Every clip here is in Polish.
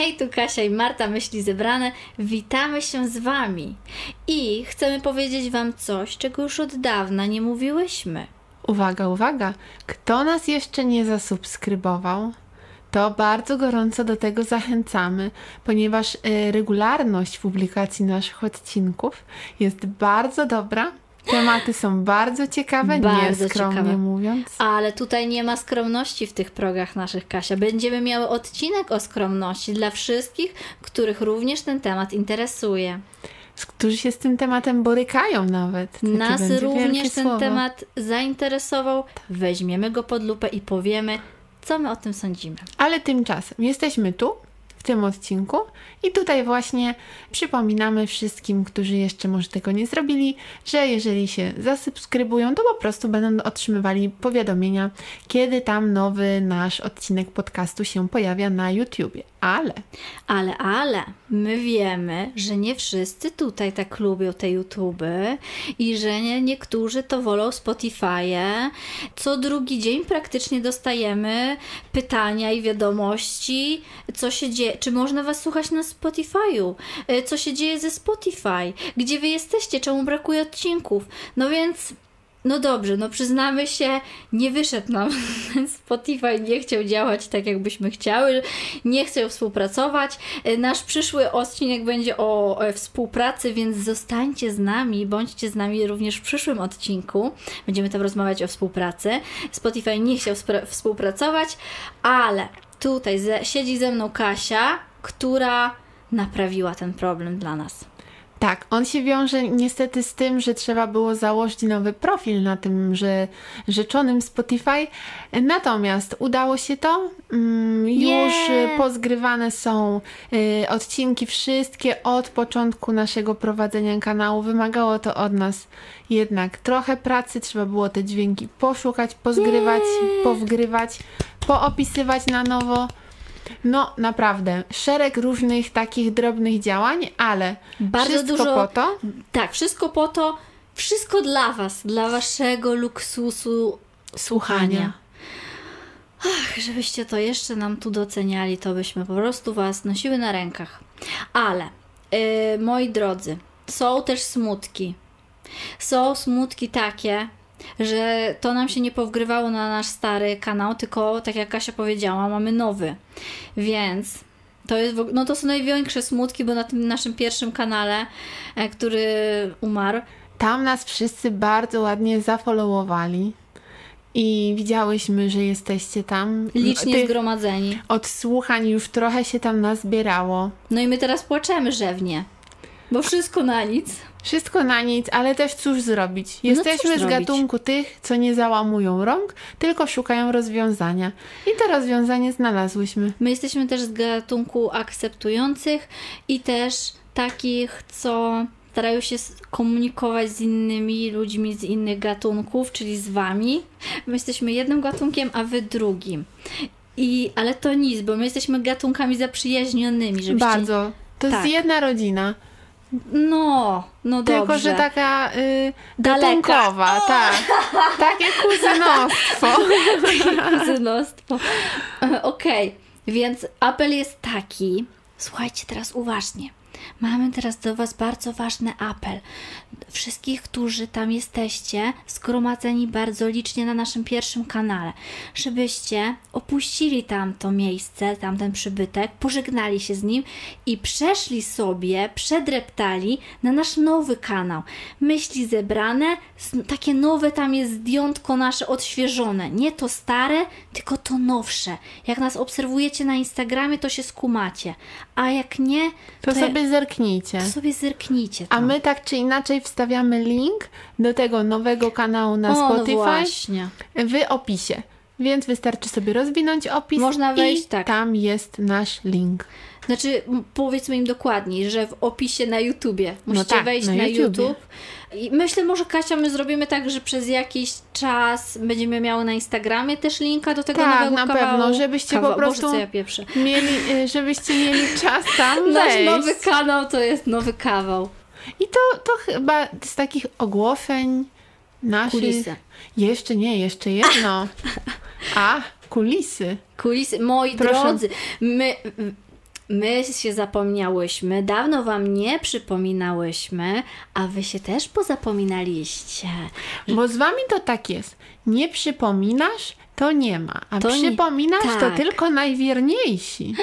Hej, tu Kasia i Marta, myśli zebrane. Witamy się z Wami i chcemy powiedzieć Wam coś, czego już od dawna nie mówiłyśmy. Uwaga, uwaga! Kto nas jeszcze nie zasubskrybował, to bardzo gorąco do tego zachęcamy, ponieważ y, regularność publikacji naszych odcinków jest bardzo dobra. Tematy są bardzo ciekawe, Bardzo nieskromnie ciekawe. mówiąc. Ale tutaj nie ma skromności w tych progach naszych, Kasia. Będziemy miały odcinek o skromności dla wszystkich, których również ten temat interesuje. którzy się z tym tematem borykają nawet. Takie Nas również ten słowo. temat zainteresował. Weźmiemy go pod lupę i powiemy, co my o tym sądzimy. Ale tymczasem jesteśmy tu, w tym odcinku i tutaj właśnie przypominamy wszystkim, którzy jeszcze może tego nie zrobili, że jeżeli się zasubskrybują, to po prostu będą otrzymywali powiadomienia, kiedy tam nowy nasz odcinek podcastu się pojawia na YouTubie. Ale Ale, ale, my wiemy, że nie wszyscy tutaj tak lubią te YouTuby i że nie, niektórzy to wolą Spotify'e. Co drugi dzień praktycznie dostajemy pytania i wiadomości, co się dzieje, czy można Was słuchać na Spotify'u, Y, co się dzieje ze Spotify, gdzie Wy jesteście, czemu brakuje odcinków. No więc... No dobrze, no przyznamy się, nie wyszedł nam Spotify, nie chciał działać tak, jakbyśmy chciały, nie chciał współpracować. E, Nasz przyszły odcinek będzie o współpracy, więc zostańcie z nami, bądźcie z nami również w przyszłym odcinku. Będziemy tam rozmawiać o współpracy. Spotify nie chciał współpracować, ale tutaj ze, siedzi ze mną Kasia, która naprawiła ten problem dla nas. Tak, on się wiąże niestety z tym, że trzeba było założyć nowy profil na tym że rzeczonym Spotify. Natomiast udało się to. Mm, Już Nie. y, pozgrywane są y, odcinki wszystkie od początku naszego prowadzenia kanału. Wymagało to od nas jednak trochę pracy. Trzeba było te dźwięki poszukać, pozgrywać, Nie. powgrywać, poopisywać na nowo. No, naprawdę, szereg różnych takich drobnych działań, ale Bardzo wszystko dużo- po to, Tak, wszystko po to, wszystko dla Was, dla Waszego luksusu słuchania. Ach, żebyście to jeszcze nam tu doceniali, to byśmy po prostu Was nosiły na rękach. Ale, yy, moi drodzy, są też smutki. Są smutki takie, że to nam się nie powgrywało na nasz stary kanał, tylko tak jak Kasia powiedziała, mamy nowy. Więc to, jest, no to są największe smutki, bo na tym naszym pierwszym kanale, e, który umarł, Tam nas wszyscy bardzo ładnie zafollowowali i widziałyśmy, że jesteście tam. licznie Tych zgromadzeni. odsłuchań już trochę się tam nazbierało. No i my teraz płaczemy rzewnie, bo wszystko na nic. Wszystko na nic, ale też cóż zrobić? Jesteśmy z zrobić? gatunku tych, co nie załamują rąk, tylko szukają rozwiązania. I to rozwiązanie znalazłyśmy. My jesteśmy też z gatunku akceptujących i też takich, co starają się komunikować z innymi ludźmi z innych gatunków, czyli z wami. My jesteśmy jednym gatunkiem, a wy drugim. I, ale to nic, bo my jesteśmy gatunkami zaprzyjaźnionymi, żebyście... Bardzo. To Tak. jest jedna rodzina. No, no Tylko, dobrze. że taka y, gatunkowa, tak. Takie kuzynostwo. kuzynostwo. E, Okej, więc apel jest taki. Słuchajcie teraz uważnie. Mamy teraz do Was bardzo ważny apel. Wszystkich, którzy tam jesteście, zgromadzeni bardzo licznie na naszym pierwszym kanale, żebyście opuścili tamto miejsce, tamten przybytek, pożegnali się z nim i przeszli sobie, przedreptali na nasz nowy kanał. Myśli zebrane, takie nowe tam jest zdjątko nasze odświeżone. Nie to stare, tylko to nowsze. Jak nas obserwujecie na Instagramie, to się skumacie. A jak nie, To to, sobie zerknijcie. to sobie zerknijcie. A tam. my tak czy inaczej wstawiamy link do tego nowego kanału na o, no Spotify właśnie. w opisie. Więc wystarczy sobie rozwinąć opis Można wejść, i tak. tam jest nasz link. Znaczy, powiedzmy im dokładniej, że w opisie na YouTubie musicie tak, wejść na na. YouTube. I myślę, może Kasia, my zrobimy tak, że przez jakiś czas będziemy miały na Instagramie też linka do tego Tak, nowego na kawału. pewno, żebyście po Kawa- prostu- Boże, co ja. Mieli, y, żebyście mieli czas tam Nasz wejść. nowy kanał to jest nowy kawał. I to, to chyba z takich ogłoszeń naszych... Kulisy. Jeszcze nie, jeszcze jedno. A, kulisy. Kulisy. Moi Proszę. drodzy, my My się zapomniałyśmy, dawno Wam nie przypominałyśmy, a Wy się też pozapominaliście. Bo z wami to tak jest. Nie przypominasz, to nie ma. A To nie- przypominasz, to tak. tylko najwierniejsi.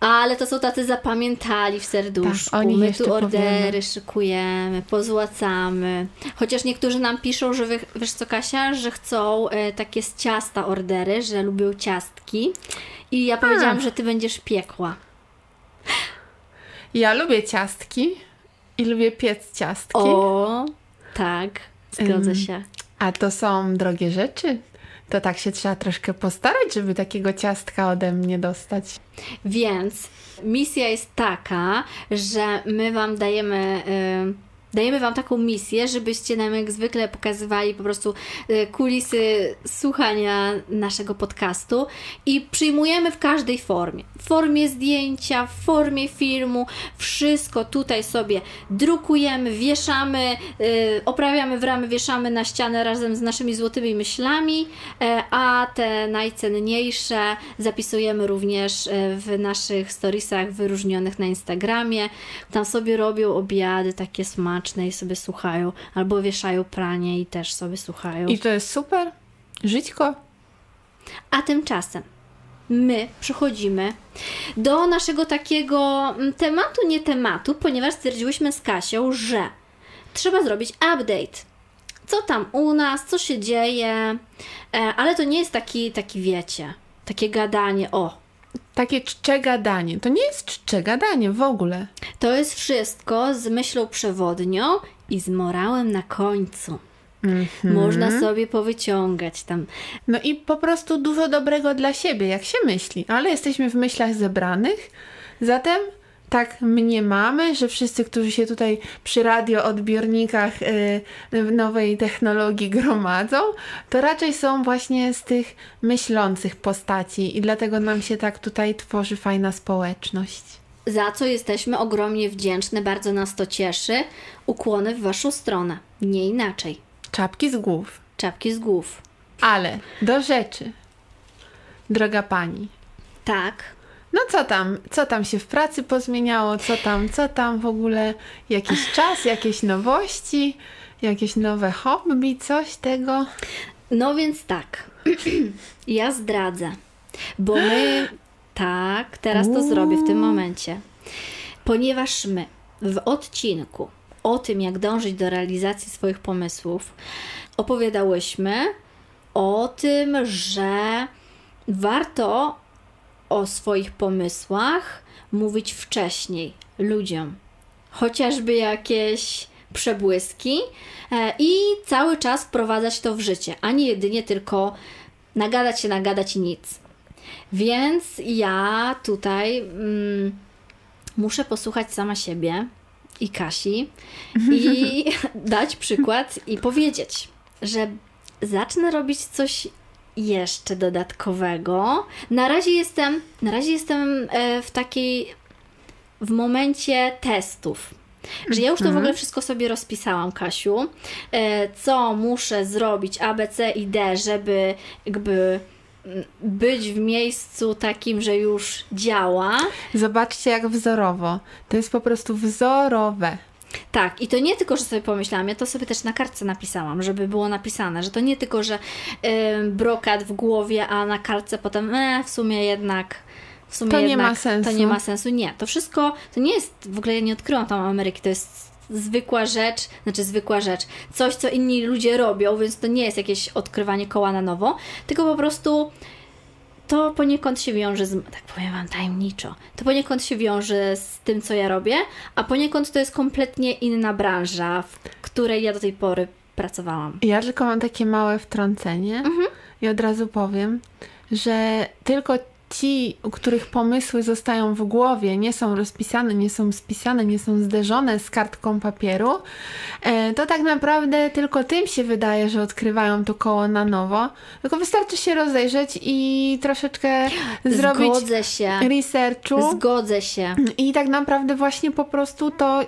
Ale to są tacy zapamiętali w serduszku. Tak, My tu ordery powiemy. szykujemy, pozłacamy. Chociaż niektórzy nam piszą, że wy, wiesz co Kasia, że chcą e, takie z ciasta ordery, że lubią ciastki. I ja powiedziałam, że ty będziesz piekła. Ja lubię ciastki i lubię piec ciastki. O, tak, zgodzę się. A to są drogie rzeczy. To tak się trzeba troszkę postarać, żeby takiego ciastka ode mnie dostać. Więc misja jest taka, że my Wam dajemy. y, Dajemy Wam taką misję, żebyście nam jak zwykle pokazywali po prostu y, kulisy słuchania naszego podcastu i przyjmujemy w każdej formie. W formie zdjęcia, w formie filmu, wszystko tutaj sobie drukujemy, wieszamy, y, oprawiamy w ramy, wieszamy na ścianę razem z naszymi złotymi myślami, e, a te najcenniejsze zapisujemy również w naszych storiesach wyróżnionych na Instagramie. Tam sobie robią obiady takie smaczne i sobie słuchają, albo wieszają pranie i też sobie słuchają. I to jest super. Żyćko. A tymczasem my przechodzimy do naszego takiego mm, tematu, nie tematu, ponieważ stwierdziłyśmy z Kasią, że trzeba zrobić update. Co tam u nas, co się dzieje, e, ale to nie jest taki, taki wiecie, takie gadanie, o, Takie czcze gadanie. To nie jest czcze gadanie w ogóle. to jest wszystko z myślą przewodnią i z morałem na końcu. Można sobie powyciągać tam No i po prostu dużo dobrego dla siebie, jak się myśli. Ale jesteśmy w myślach zebranych, zatem tak mniemamy, że wszyscy, którzy się tutaj przy radioodbiornikach y, w nowej technologii gromadzą, to raczej są właśnie z tych myślących postaci i dlatego nam się tak tutaj tworzy fajna społeczność. za co jesteśmy ogromnie wdzięczne, bardzo nas to cieszy. Ukłony w Waszą stronę, nie inaczej. Czapki z głów. Czapki z głów. Ale do rzeczy. Droga pani, Tak, No co tam, co tam się w pracy pozmieniało, co tam, co tam w ogóle, jakiś czas, jakieś nowości, jakieś nowe hobby, coś tego? no więc tak. ja zdradzę, bo my. Tak, teraz to zrobię w tym momencie. Ponieważ my w odcinku o tym, jak dążyć do realizacji swoich pomysłów, opowiadałyśmy o tym, że warto o swoich pomysłach mówić wcześniej ludziom. Chociażby jakieś przebłyski e, i cały czas wprowadzać to w życie, a nie jedynie tylko nagadać się, nagadać i nic. Więc ja tutaj mm, muszę posłuchać sama siebie i Kasi i dać przykład i powiedzieć, że zacznę robić coś jeszcze dodatkowego. Na razie jestem, na razie jestem e, w takiej w momencie testów. Że ja już to w ogóle wszystko sobie rozpisałam, Kasiu. E, Co muszę zrobić A, B, C i D, żeby jakby być w miejscu takim, że już działa. Zobaczcie jak wzorowo. To jest po prostu wzorowe. Tak, i to nie tylko, że sobie pomyślałam, ja to sobie też na kartce napisałam, żeby było napisane, że to nie tylko, że brokat w głowie, a na kartce potem e, w sumie jednak w sumie To nie ma sensu. to nie ma sensu. Nie, to wszystko, to nie jest, w ogóle ja nie odkryłam tam Ameryki, to jest zwykła rzecz, znaczy zwykła rzecz, coś, co inni ludzie robią, więc to nie jest jakieś odkrywanie koła na nowo, tylko po prostu to poniekąd się wiąże z, tak powiem Wam tajemniczo, to poniekąd się wiąże z tym, co ja robię, a poniekąd to jest kompletnie inna branża, w której ja do tej pory pracowałam. Ja tylko mam takie małe wtrącenie i od razu powiem, że tylko ci, u których pomysły zostają w głowie, nie są rozpisane, nie są spisane, nie są zderzone z kartką papieru, e, to tak naprawdę tylko tym się wydaje, że odkrywają to koło na nowo. Tylko wystarczy się rozejrzeć i troszeczkę zrobić Zgodzę się, researchu. zgodzę się. I tak naprawdę właśnie po prostu to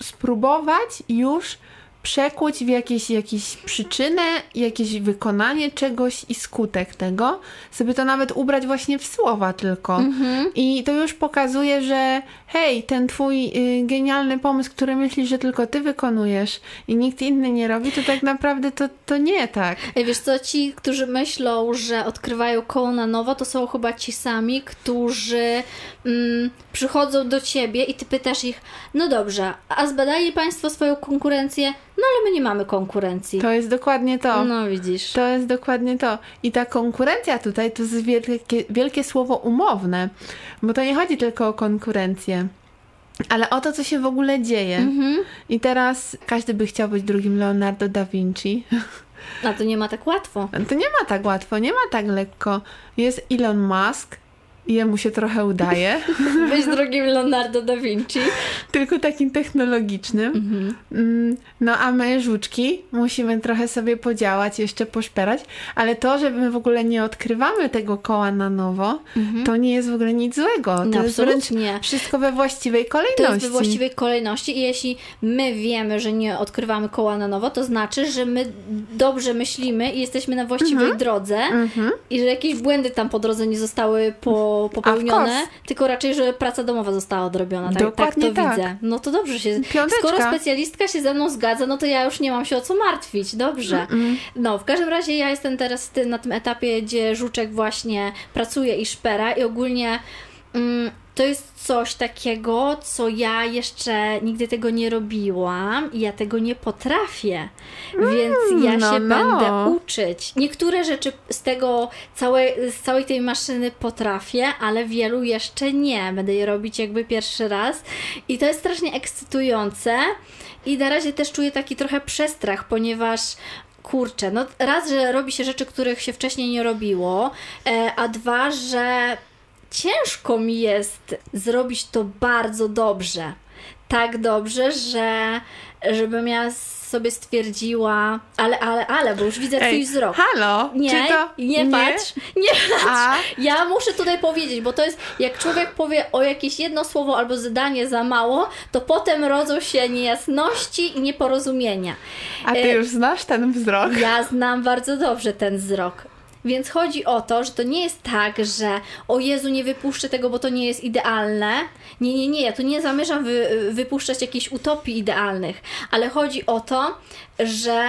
spróbować już przekuć w jakieś, jakieś przyczynę, jakieś wykonanie czegoś i skutek tego, sobie to nawet ubrać właśnie w słowa tylko. I to już pokazuje, że hej, ten twój y, genialny pomysł, który myślisz, że tylko ty wykonujesz i nikt inny nie robi, to tak naprawdę to, to nie tak. Ej, Wiesz co, ci, którzy myślą, że odkrywają koło na nowo, to są chyba ci sami, którzy mm, przychodzą do ciebie i ty pytasz ich, no dobrze, a zbadali państwo swoją konkurencję? No ale my nie mamy konkurencji. To jest dokładnie to. No widzisz. To jest dokładnie to. I ta konkurencja tutaj to jest wielkie, wielkie słowo umowne, bo to nie chodzi tylko o konkurencję, ale o to, co się w ogóle dzieje. Mhm. I teraz każdy by chciał być drugim Leonardo da Vinci. A to nie ma tak łatwo. To nie ma tak łatwo, nie ma tak lekko. Jest Elon Musk, jemu się trochę udaje, Być drugim Leonardo da Vinci. tylko takim technologicznym. Mhm. Mm, No a my, żuczki, musimy trochę sobie podziałać, jeszcze poszperać, ale to, że my w ogóle nie odkrywamy tego koła na nowo, to nie jest w ogóle nic złego. To No, jest wręcz wszystko we właściwej kolejności. To jest we właściwej kolejności i jeśli my wiemy, że nie odkrywamy koła na nowo, to znaczy, że my dobrze myślimy i jesteśmy na właściwej Mhm. drodze i że jakieś błędy tam po drodze nie zostały po, popełnione, tylko raczej, że praca domowa została odrobiona. Tak, tak to tak. widzę. No to dobrze się. Piąteczka. Skoro specjalistka się ze mną zgadza, no to ja już nie mam się o co martwić. Dobrze. No, w każdym razie ja jestem teraz na tym etapie, gdzie żuczek właśnie pracuje i szpera i ogólnie mm, to jest coś takiego, co ja jeszcze nigdy tego nie robiłam i ja tego nie potrafię, więc ja no, się no. będę uczyć. Niektóre rzeczy z tego całej, z całej tej maszyny potrafię, ale wielu jeszcze nie. Będę je robić jakby pierwszy raz i to jest strasznie ekscytujące i na razie też czuję taki trochę przestrach, ponieważ kurczę, no raz, że robi się rzeczy, których się wcześniej nie robiło, e, a dwa, że ciężko mi jest zrobić to bardzo dobrze. Tak dobrze, że żebym ja sobie stwierdziła, ale, ale, ale, bo już widzę twój Ej, wzrok. Halo? Nie, Czy to... nie patrz, nie patrz. A? Ja muszę tutaj powiedzieć, bo to jest, jak człowiek powie o jakieś jedno słowo albo zdanie za mało, to potem rodzą się niejasności i nieporozumienia. A ty E, już znasz ten wzrok? Ja znam bardzo dobrze ten wzrok. Więc chodzi o to, że to nie jest tak, że o Jezu, nie wypuszczę tego, bo to nie jest idealne. Nie, nie, nie, ja tu nie zamierzam wy, wypuszczać jakichś utopii idealnych, ale chodzi o to, że,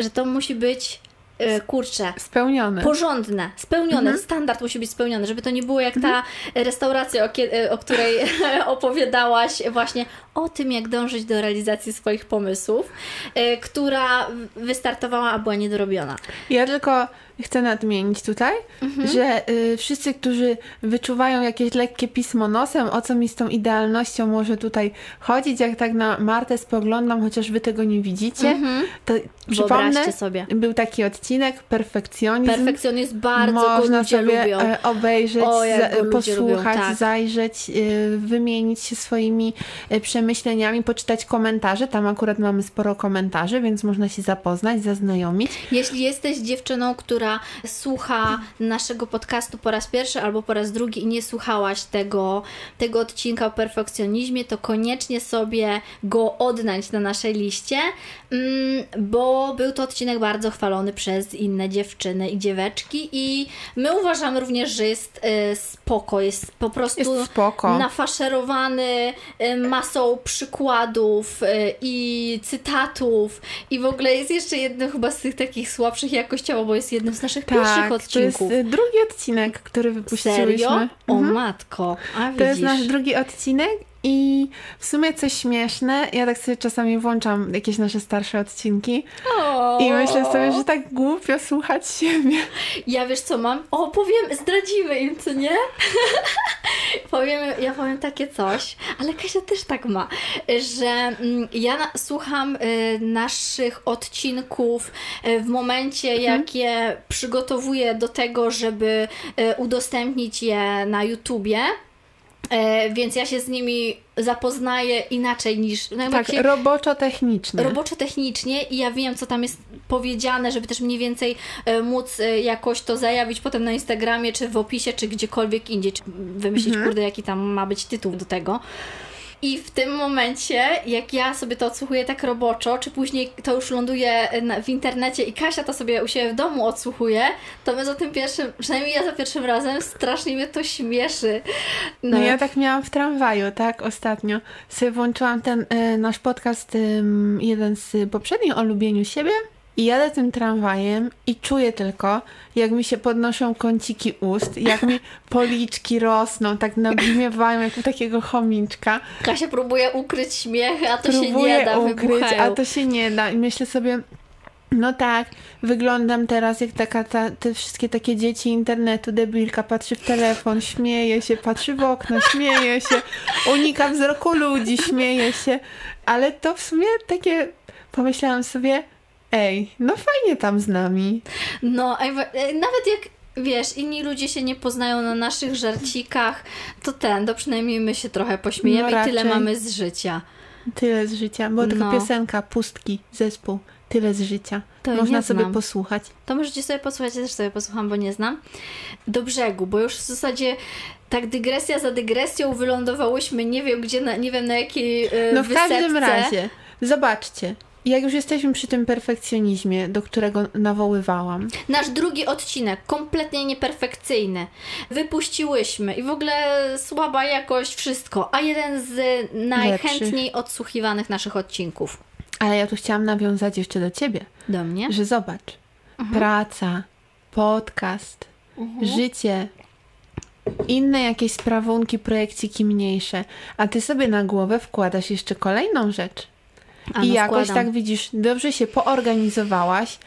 że to musi być, e, kurczę, Spełniony. porządne, spełnione, standard musi być spełniony, żeby to nie było jak ta restauracja, o, kie- o której opowiadałaś właśnie o tym, jak dążyć do realizacji swoich pomysłów, e, która wystartowała, a była niedorobiona. Ja tylko chcę nadmienić tutaj, Mhm. że y, wszyscy, którzy wyczuwają jakieś lekkie pismo nosem, o co mi z tą idealnością może tutaj chodzić, jak tak na Martę spoglądam, chociaż wy tego nie widzicie, to przypomnę, Mhm. Sobie. był taki odcinek, perfekcjonizm. Perfekcjonizm bardzo Można sobie lubią. e, obejrzeć, O, ludzie lubią, posłuchać, tak. zajrzeć, e, wymienić się swoimi e, przemyśleniami, poczytać komentarze. Tam akurat mamy sporo komentarzy, więc można się zapoznać, zaznajomić. Jeśli jesteś dziewczyną, która słucha naszego podcastu po raz pierwszy albo po raz drugi i nie słuchałaś tego, tego odcinka o perfekcjonizmie, to koniecznie sobie go odnać na naszej liście, mm, bo był to odcinek bardzo chwalony przez inne dziewczyny i dzieweczki i my uważamy również, że jest y, spoko, jest po prostu Jest spoko. nafaszerowany y, masą przykładów y, i cytatów i w ogóle jest jeszcze jednym chyba z tych takich słabszych jakościowo, bo jest jednym z naszych pierwszych Tak, to jest odcinków. e, drugi odcinek, który wypuściłyśmy. Serio? O Mhm. matko, a To jest nasz drugi odcinek i w sumie coś śmieszne. Ja tak sobie czasami włączam jakieś nasze starsze odcinki O, i myślę sobie, że tak głupio słuchać siebie. Ja wiesz co mam? O, powiem, zdradzimy im, co nie? powiem, ja powiem takie coś, ale Kasia też tak ma, że mm, ja na, słucham y, naszych odcinków y, w momencie, jak je przygotowuję do tego, żeby y, udostępnić je na YouTubie. E, więc ja się z nimi zapoznaję inaczej niż. No Tak, się- roboczo-technicznie. roboczo technicznie i ja wiem, co tam jest powiedziane, żeby też mniej więcej e, móc e, jakoś to zajawić potem na Instagramie, czy w opisie, czy gdziekolwiek indziej, czy wymyślić, Mhm. kurde, jaki tam ma być tytuł do tego. I w tym momencie, jak ja sobie to odsłuchuję tak roboczo, czy później to już ląduje w internecie i Kasia to sobie u siebie w domu odsłuchuje, to my za tym pierwszym, przynajmniej ja za pierwszym razem, strasznie mnie to śmieszy. No, no ja tak miałam w tramwaju, tak, ostatnio. Sobie włączyłam ten y, nasz podcast, y, jeden z poprzednich o lubieniu siebie i jadę tym tramwajem i czuję tylko, jak mi się podnoszą kąciki ust, jak mi policzki rosną, tak nabrzmiewają jak u takiego chomiczka. Kasia próbuje ukryć śmiech, a to próbuje się nie da, ukryć, wybuchają. a to się nie da. I myślę sobie, no tak, wyglądam teraz jak taka, ta, te wszystkie takie dzieci internetu, debilka, patrzy w telefon, śmieje się, patrzy w okno, śmieje się, unika wzroku ludzi, śmieje się, ale to w sumie takie, pomyślałam sobie, Ej, no fajnie tam z nami. No, nawet jak wiesz, inni ludzie się nie poznają na naszych żarcikach, to ten, to przynajmniej my się trochę pośmiejemy no i tyle mamy z życia. Tyle z życia, bo tylko no. piosenka, pustki, zespół, tyle z życia. To Można sobie posłuchać. To możecie sobie posłuchać, ja też sobie posłucham, bo nie znam. Do brzegu, bo już w zasadzie tak dygresja za dygresją wylądowałyśmy, nie wiem gdzie, na, nie wiem na jakiej yy, No w wysepce. każdym razie, zobaczcie, jak już jesteśmy przy tym perfekcjonizmie, do którego nawoływałam. Nasz drugi odcinek, kompletnie nieperfekcyjny. Wypuściłyśmy i w ogóle słaba jakość, wszystko, a jeden z najchętniej Lepszy. odsłuchiwanych naszych odcinków. Ale ja tu chciałam nawiązać jeszcze do ciebie. Do mnie? Że zobacz, mhm. praca, podcast, mhm. życie, inne jakieś sprawunki, projekciki mniejsze, a ty sobie na głowę wkładasz jeszcze kolejną rzecz. I no jakoś wkładam. tak widzisz, dobrze się poorganizowałaś,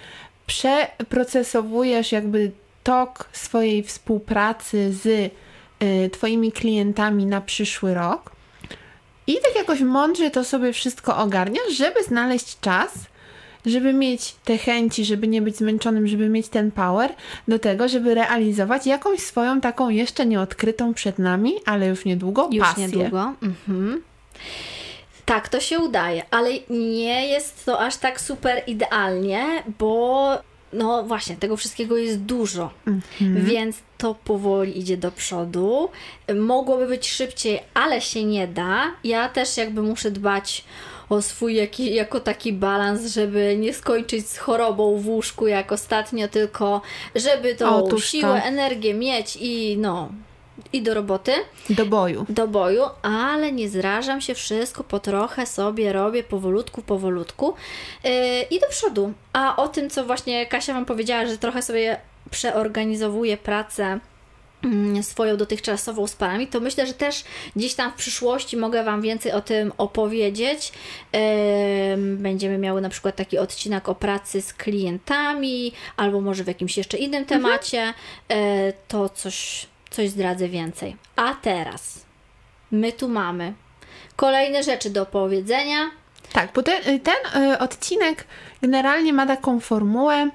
przeprocesowujesz jakby tok swojej współpracy z y, Twoimi klientami na przyszły rok i tak jakoś mądrze to sobie wszystko ogarniasz, żeby znaleźć czas, żeby mieć te chęci, żeby nie być zmęczonym, żeby mieć ten power do tego, żeby realizować jakąś swoją taką jeszcze nieodkrytą przed nami, ale już niedługo już pasję. Już niedługo. Mhm. Tak, to się udaje, ale nie jest to aż tak super idealnie, bo no właśnie, tego wszystkiego jest dużo, mhm. więc to powoli idzie do przodu. Mogłoby być szybciej, ale się nie da. Ja też jakby muszę dbać o swój jaki, jako taki balans, żeby nie skończyć z chorobą w łóżku jak ostatnio, tylko żeby tą Otóż siłę, to. energię mieć i no i do roboty. Do boju. Do boju, ale nie zrażam się, wszystko po trochę sobie robię, powolutku, powolutku yy, i do przodu. A o tym, co właśnie Kasia Wam powiedziała, że trochę sobie przeorganizowuję pracę mm, swoją dotychczasową z parami, to myślę, że też gdzieś tam w przyszłości mogę Wam więcej o tym opowiedzieć. Będziemy miały na przykład taki odcinek o pracy z klientami, albo może w jakimś jeszcze innym mhm. temacie. Mhm. To coś, coś zdradzę więcej. A teraz my tu mamy kolejne rzeczy do powiedzenia. Tak, bo ten, ten y, odcinek generalnie ma taką formułę,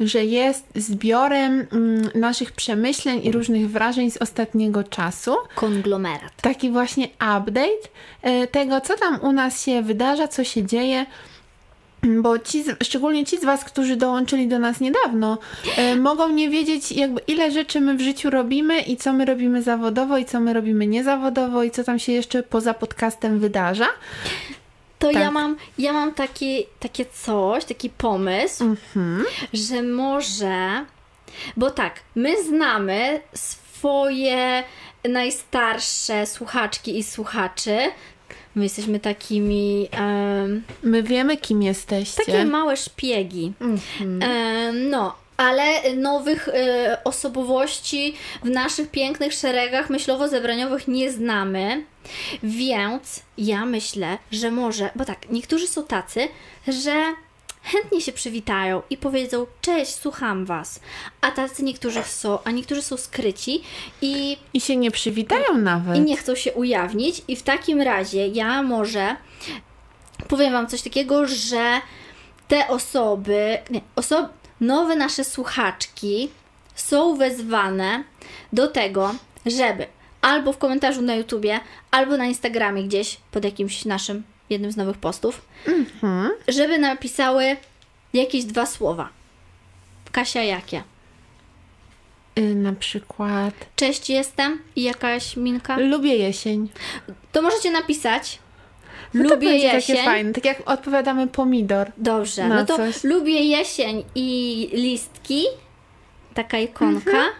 że jest zbiorem mm, naszych przemyśleń i różnych wrażeń z ostatniego czasu. Konglomerat. Taki właśnie update y, tego, co tam u nas się wydarza, co się dzieje bo ci, szczególnie ci z Was, którzy dołączyli do nas niedawno, e, mogą nie wiedzieć, jakby ile rzeczy my w życiu robimy i co my robimy zawodowo i co my robimy niezawodowo i co tam się jeszcze poza podcastem wydarza. To tak. ja mam, ja mam taki, takie coś, taki pomysł, mhm. że może, bo tak, my znamy swoje najstarsze słuchaczki i słuchaczy, My jesteśmy takimi. Um, My wiemy, kim jesteście. Takie małe szpiegi. Mm-hmm. Um, no, ale nowych y, osobowości w naszych pięknych szeregach myślowo-zebraniowych nie znamy. Więc ja myślę, że może, bo tak, niektórzy są tacy, że chętnie się przywitają i powiedzą: Cześć, słucham was. A tacy niektórzy są, a niektórzy są skryci i. I się nie przywitają nawet. I nie chcą się ujawnić. I w takim razie ja może powiem wam coś takiego, że te osoby, nie, osoby, nowe nasze słuchaczki są wezwane do tego, żeby albo w komentarzu na YouTubie, albo na Instagramie gdzieś pod jakimś naszym jednym z nowych postów, mhm. żeby napisały jakieś dwa słowa. Kasia, jakie? Y, na przykład Cześć, jestem i jakaś minka. lubię jesień. To możecie napisać. No to lubię będzie jesień. takie fajne, tak jak odpowiadamy pomidor. Dobrze, no to coś. lubię jesień i listki, taka ikonka, Mhm.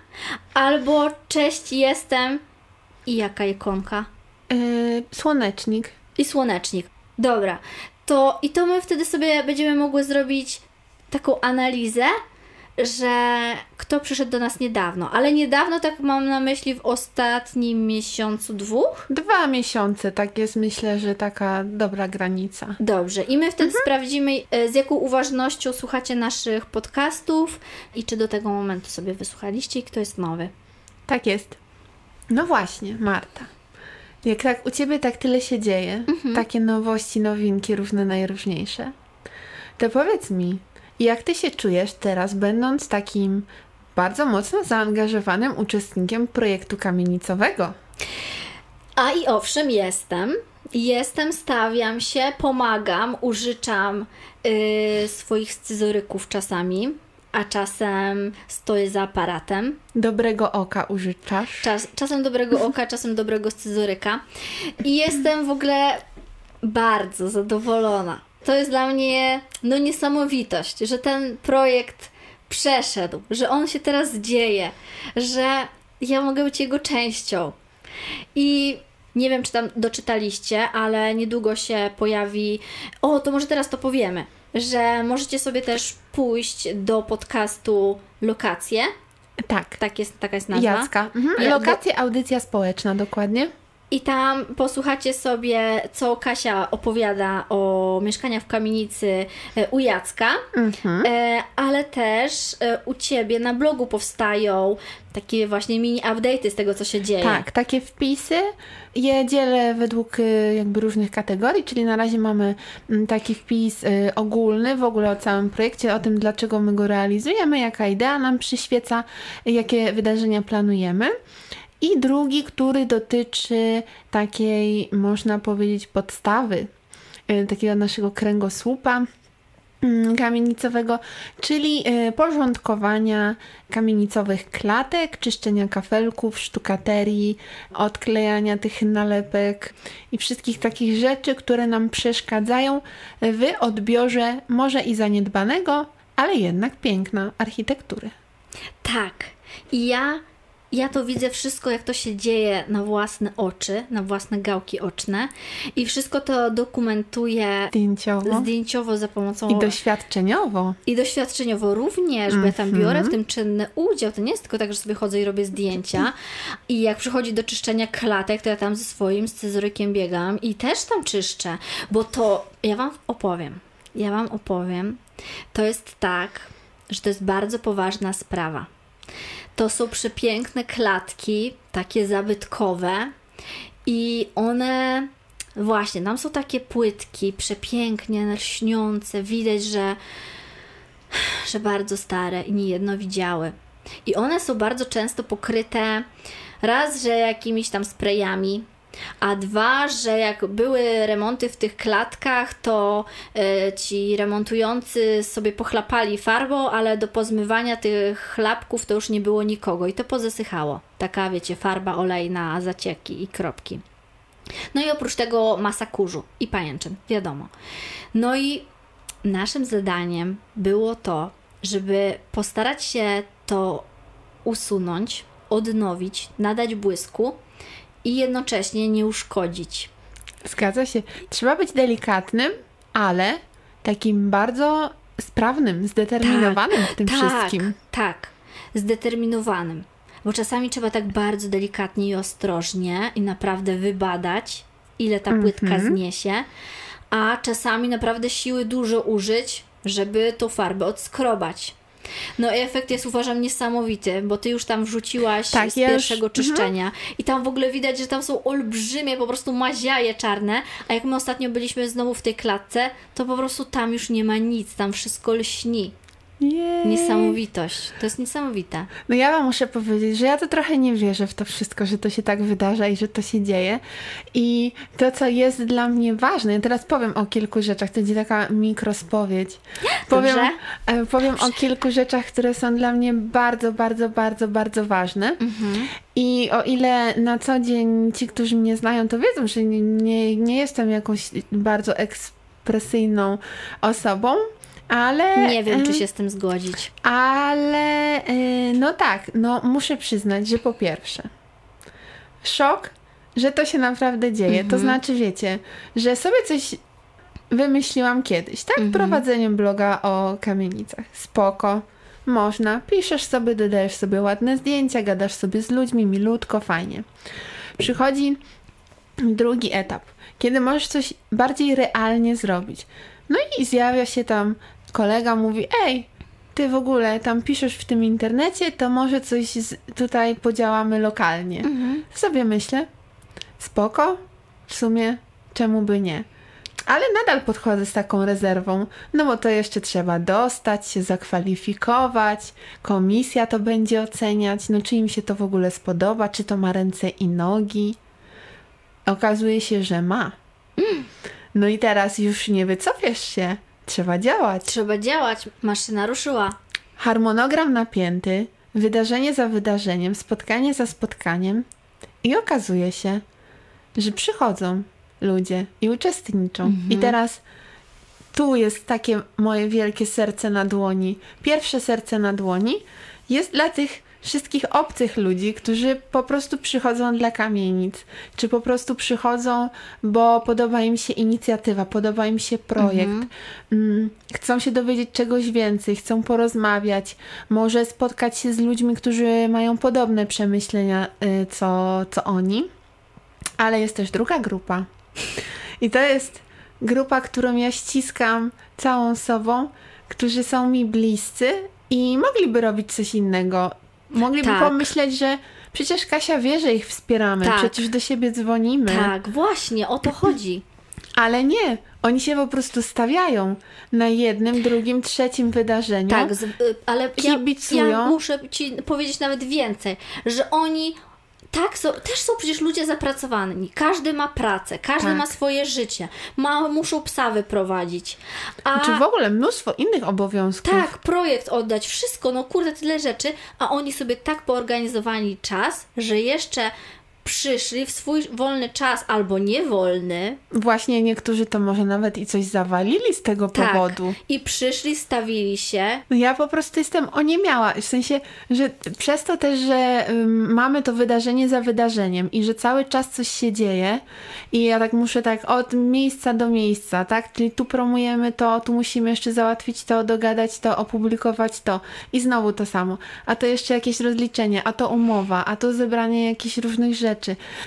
albo cześć jestem i jaka ikonka Y, słonecznik. i słonecznik. Dobra, to i to my wtedy sobie będziemy mogły zrobić taką analizę, że kto przyszedł do nas niedawno, ale niedawno tak mam na myśli w ostatnim miesiącu, dwóch. Dwa miesiące, tak jest myślę, że taka dobra granica. Dobrze, i my wtedy Mhm. sprawdzimy, e, z jaką uważnością słuchacie naszych podcastów i czy do tego momentu sobie wysłuchaliście i kto jest nowy. Tak jest. No właśnie, Marta. Jak tak u Ciebie tak tyle się dzieje, takie nowości, nowinki, różne najróżniejsze, to powiedz mi, jak Ty się czujesz teraz, będąc takim bardzo mocno zaangażowanym uczestnikiem projektu kamienicowego? A i owszem, jestem. Jestem, stawiam się, pomagam, użyczam yy, swoich scyzoryków czasami, a czasem stoję za aparatem. Dobrego oka użyczasz? Czas, czasem dobrego oka, czasem dobrego scyzoryka. I jestem w ogóle bardzo zadowolona. To jest dla mnie no niesamowitość, że ten projekt przeszedł, że on się teraz dzieje, że ja mogę być jego częścią. I nie wiem, czy tam doczytaliście, ale niedługo się pojawi. O, to może teraz to powiemy, że możecie sobie też pójść do podcastu Lokacje. Tak. Tak jest, taka jest nazwa. Jacka. Mhm. Lokacja, audycja społeczna, dokładnie. I tam posłuchacie sobie, co Kasia opowiada o mieszkaniach w kamienicy e, u Jacka, Mhm. e, ale też e, u Ciebie na blogu powstają takie właśnie mini update'y z tego, co się dzieje. Tak, takie wpisy je dzielę według jakby różnych kategorii, czyli na razie mamy mm, taki wpis ogólny w ogóle o całym projekcie, o tym dlaczego my go realizujemy, jaka idea nam przyświeca, jakie wydarzenia planujemy. I drugi, który dotyczy takiej, można powiedzieć, podstawy y, takiego naszego kręgosłupa mm, kamienicowego, czyli y, porządkowania kamienicowych klatek, czyszczenia kafelków, sztukaterii, odklejania tych nalepek i wszystkich takich rzeczy, które nam przeszkadzają w odbiorze może i zaniedbanego, ale jednak piękna architektury. Tak. Ja, ja to widzę wszystko, jak to się dzieje na własne oczy, na własne gałki oczne i wszystko to dokumentuję Zdjęciowo zdjęciowo za pomocą i doświadczeniowo. I doświadczeniowo również, bo ja tam biorę Mhm. w tym czynny udział. To nie jest tylko tak, że sobie chodzę i robię zdjęcia. I jak przychodzi do czyszczenia klatek, to ja tam ze swoim scyzorykiem biegam i też tam czyszczę. Bo to, ja Wam opowiem, ja Wam opowiem, to jest tak, że to jest bardzo poważna sprawa. To są przepiękne klatki, takie zabytkowe i one... Właśnie, tam są takie płytki, przepięknie lśniące, widać, że że bardzo stare i niejedno widziały. I one są bardzo często pokryte raz, że jakimiś tam sprayami, a dwa, że jak były remonty w tych klatkach, to e, ci remontujący sobie pochlapali farbą, ale do pozmywania tych chlapków to już nie było nikogo i to pozasychało. Taka, wiecie, farba olejna, zacieki i kropki. No i oprócz tego masa kurzu i pajęczyn, wiadomo. No i naszym zadaniem było to, żeby postarać się to usunąć, odnowić, nadać błysku i jednocześnie nie uszkodzić. Zgadza się. Trzeba być delikatnym, ale takim bardzo sprawnym, zdeterminowanym w tym tak, wszystkim. Tak, zdeterminowanym. Bo czasami trzeba tak bardzo delikatnie i ostrożnie i naprawdę wybadać, ile ta płytka Mhm. zniesie, a czasami naprawdę siły dużo użyć, żeby tą farbę odskrobać. No i efekt jest uważam niesamowity, bo ty już tam wrzuciłaś Tak, z ja już- pierwszego mhm. czyszczenia i tam w ogóle widać, że tam są olbrzymie po prostu maziaje czarne, a jak my ostatnio byliśmy znowu w tej klatce, to po prostu tam już nie ma nic, tam wszystko lśni. Jej. Niesamowitość. To jest niesamowite. No ja wam muszę powiedzieć, że ja to trochę nie wierzę w to wszystko, że to się tak wydarza i że to się dzieje. I to, co jest dla mnie ważne, ja teraz powiem o kilku rzeczach, to będzie taka mikrospowiedź. Powiem, Dobrze. e, powiem o kilku rzeczach, które są dla mnie bardzo, bardzo, bardzo, bardzo ważne. Mhm. I o ile na co dzień ci, którzy mnie znają, to wiedzą, że nie, nie, nie jestem jakąś bardzo ekspresyjną osobą, ale... Nie wiem, czy się z tym zgodzić. ale y, no tak, no muszę przyznać, że po pierwsze, szok, że to się naprawdę dzieje. To Mhm. znaczy, wiecie, że sobie coś wymyśliłam kiedyś, tak? Mhm. Prowadzeniem bloga o kamienicach. Spoko. Można, piszesz sobie, dodajesz sobie ładne zdjęcia, gadasz sobie z ludźmi, milutko, fajnie. Przychodzi drugi etap, kiedy możesz coś bardziej realnie zrobić. No i zjawia się tam kolega, mówi: Ej, ty w ogóle tam piszesz w tym internecie, to może coś z, tutaj podziałamy lokalnie. Mhm. Sobie myślę, spoko, w sumie czemu by nie. Ale nadal podchodzę z taką rezerwą, no bo to jeszcze trzeba dostać się, zakwalifikować, komisja to będzie oceniać, no czy im się to w ogóle spodoba, czy to ma ręce i nogi. Okazuje się, że ma. No i teraz już nie wycofiesz się, trzeba działać. Trzeba działać. Maszyna ruszyła. Harmonogram napięty, wydarzenie za wydarzeniem, spotkanie za spotkaniem i okazuje się, że przychodzą ludzie i uczestniczą. I teraz tu jest takie moje wielkie serce na dłoni. Pierwsze serce na dłoni jest dla tych wszystkich obcych ludzi, którzy po prostu przychodzą dla kamienic, czy po prostu przychodzą, bo podoba im się inicjatywa, podoba im się projekt, mm, chcą się dowiedzieć czegoś więcej, chcą porozmawiać, może spotkać się z ludźmi, którzy mają podobne przemyślenia y, co, co oni. Ale jest też druga grupa. I to jest grupa, którą ja ściskam całą sobą, którzy są mi bliscy i mogliby robić coś innego. Mogliby Tak. pomyśleć, że przecież Kasia wie, że ich wspieramy, Tak. przecież do siebie dzwonimy. Tak, właśnie, o to chodzi. Ale nie, oni się po prostu stawiają na jednym, drugim, trzecim wydarzeniu. Tak, y, ale ja, Kibicują. ja muszę ci powiedzieć nawet więcej, że oni tak są, też są przecież ludzie zapracowani. Każdy ma pracę, każdy Tak. ma swoje życie, ma, muszą psa wyprowadzić. A Czy w ogóle mnóstwo innych obowiązków. tak, projekt oddać, wszystko, no kurde, tyle rzeczy, a oni sobie tak poorganizowali czas, że jeszcze przyszli w swój wolny czas albo niewolny, Właśnie niektórzy to może nawet i coś zawalili z tego tak, powodu. i przyszli, stawili się, No Ja po prostu jestem oniemiała, w sensie, że przez to też, że ym, mamy to wydarzenie za wydarzeniem i że cały czas coś się dzieje i ja tak muszę tak od miejsca do miejsca, tak? Czyli tu promujemy to, tu musimy jeszcze załatwić to, dogadać to, opublikować to i znowu to samo. A to jeszcze jakieś rozliczenie, a to umowa, a to zebranie jakichś różnych rzeczy.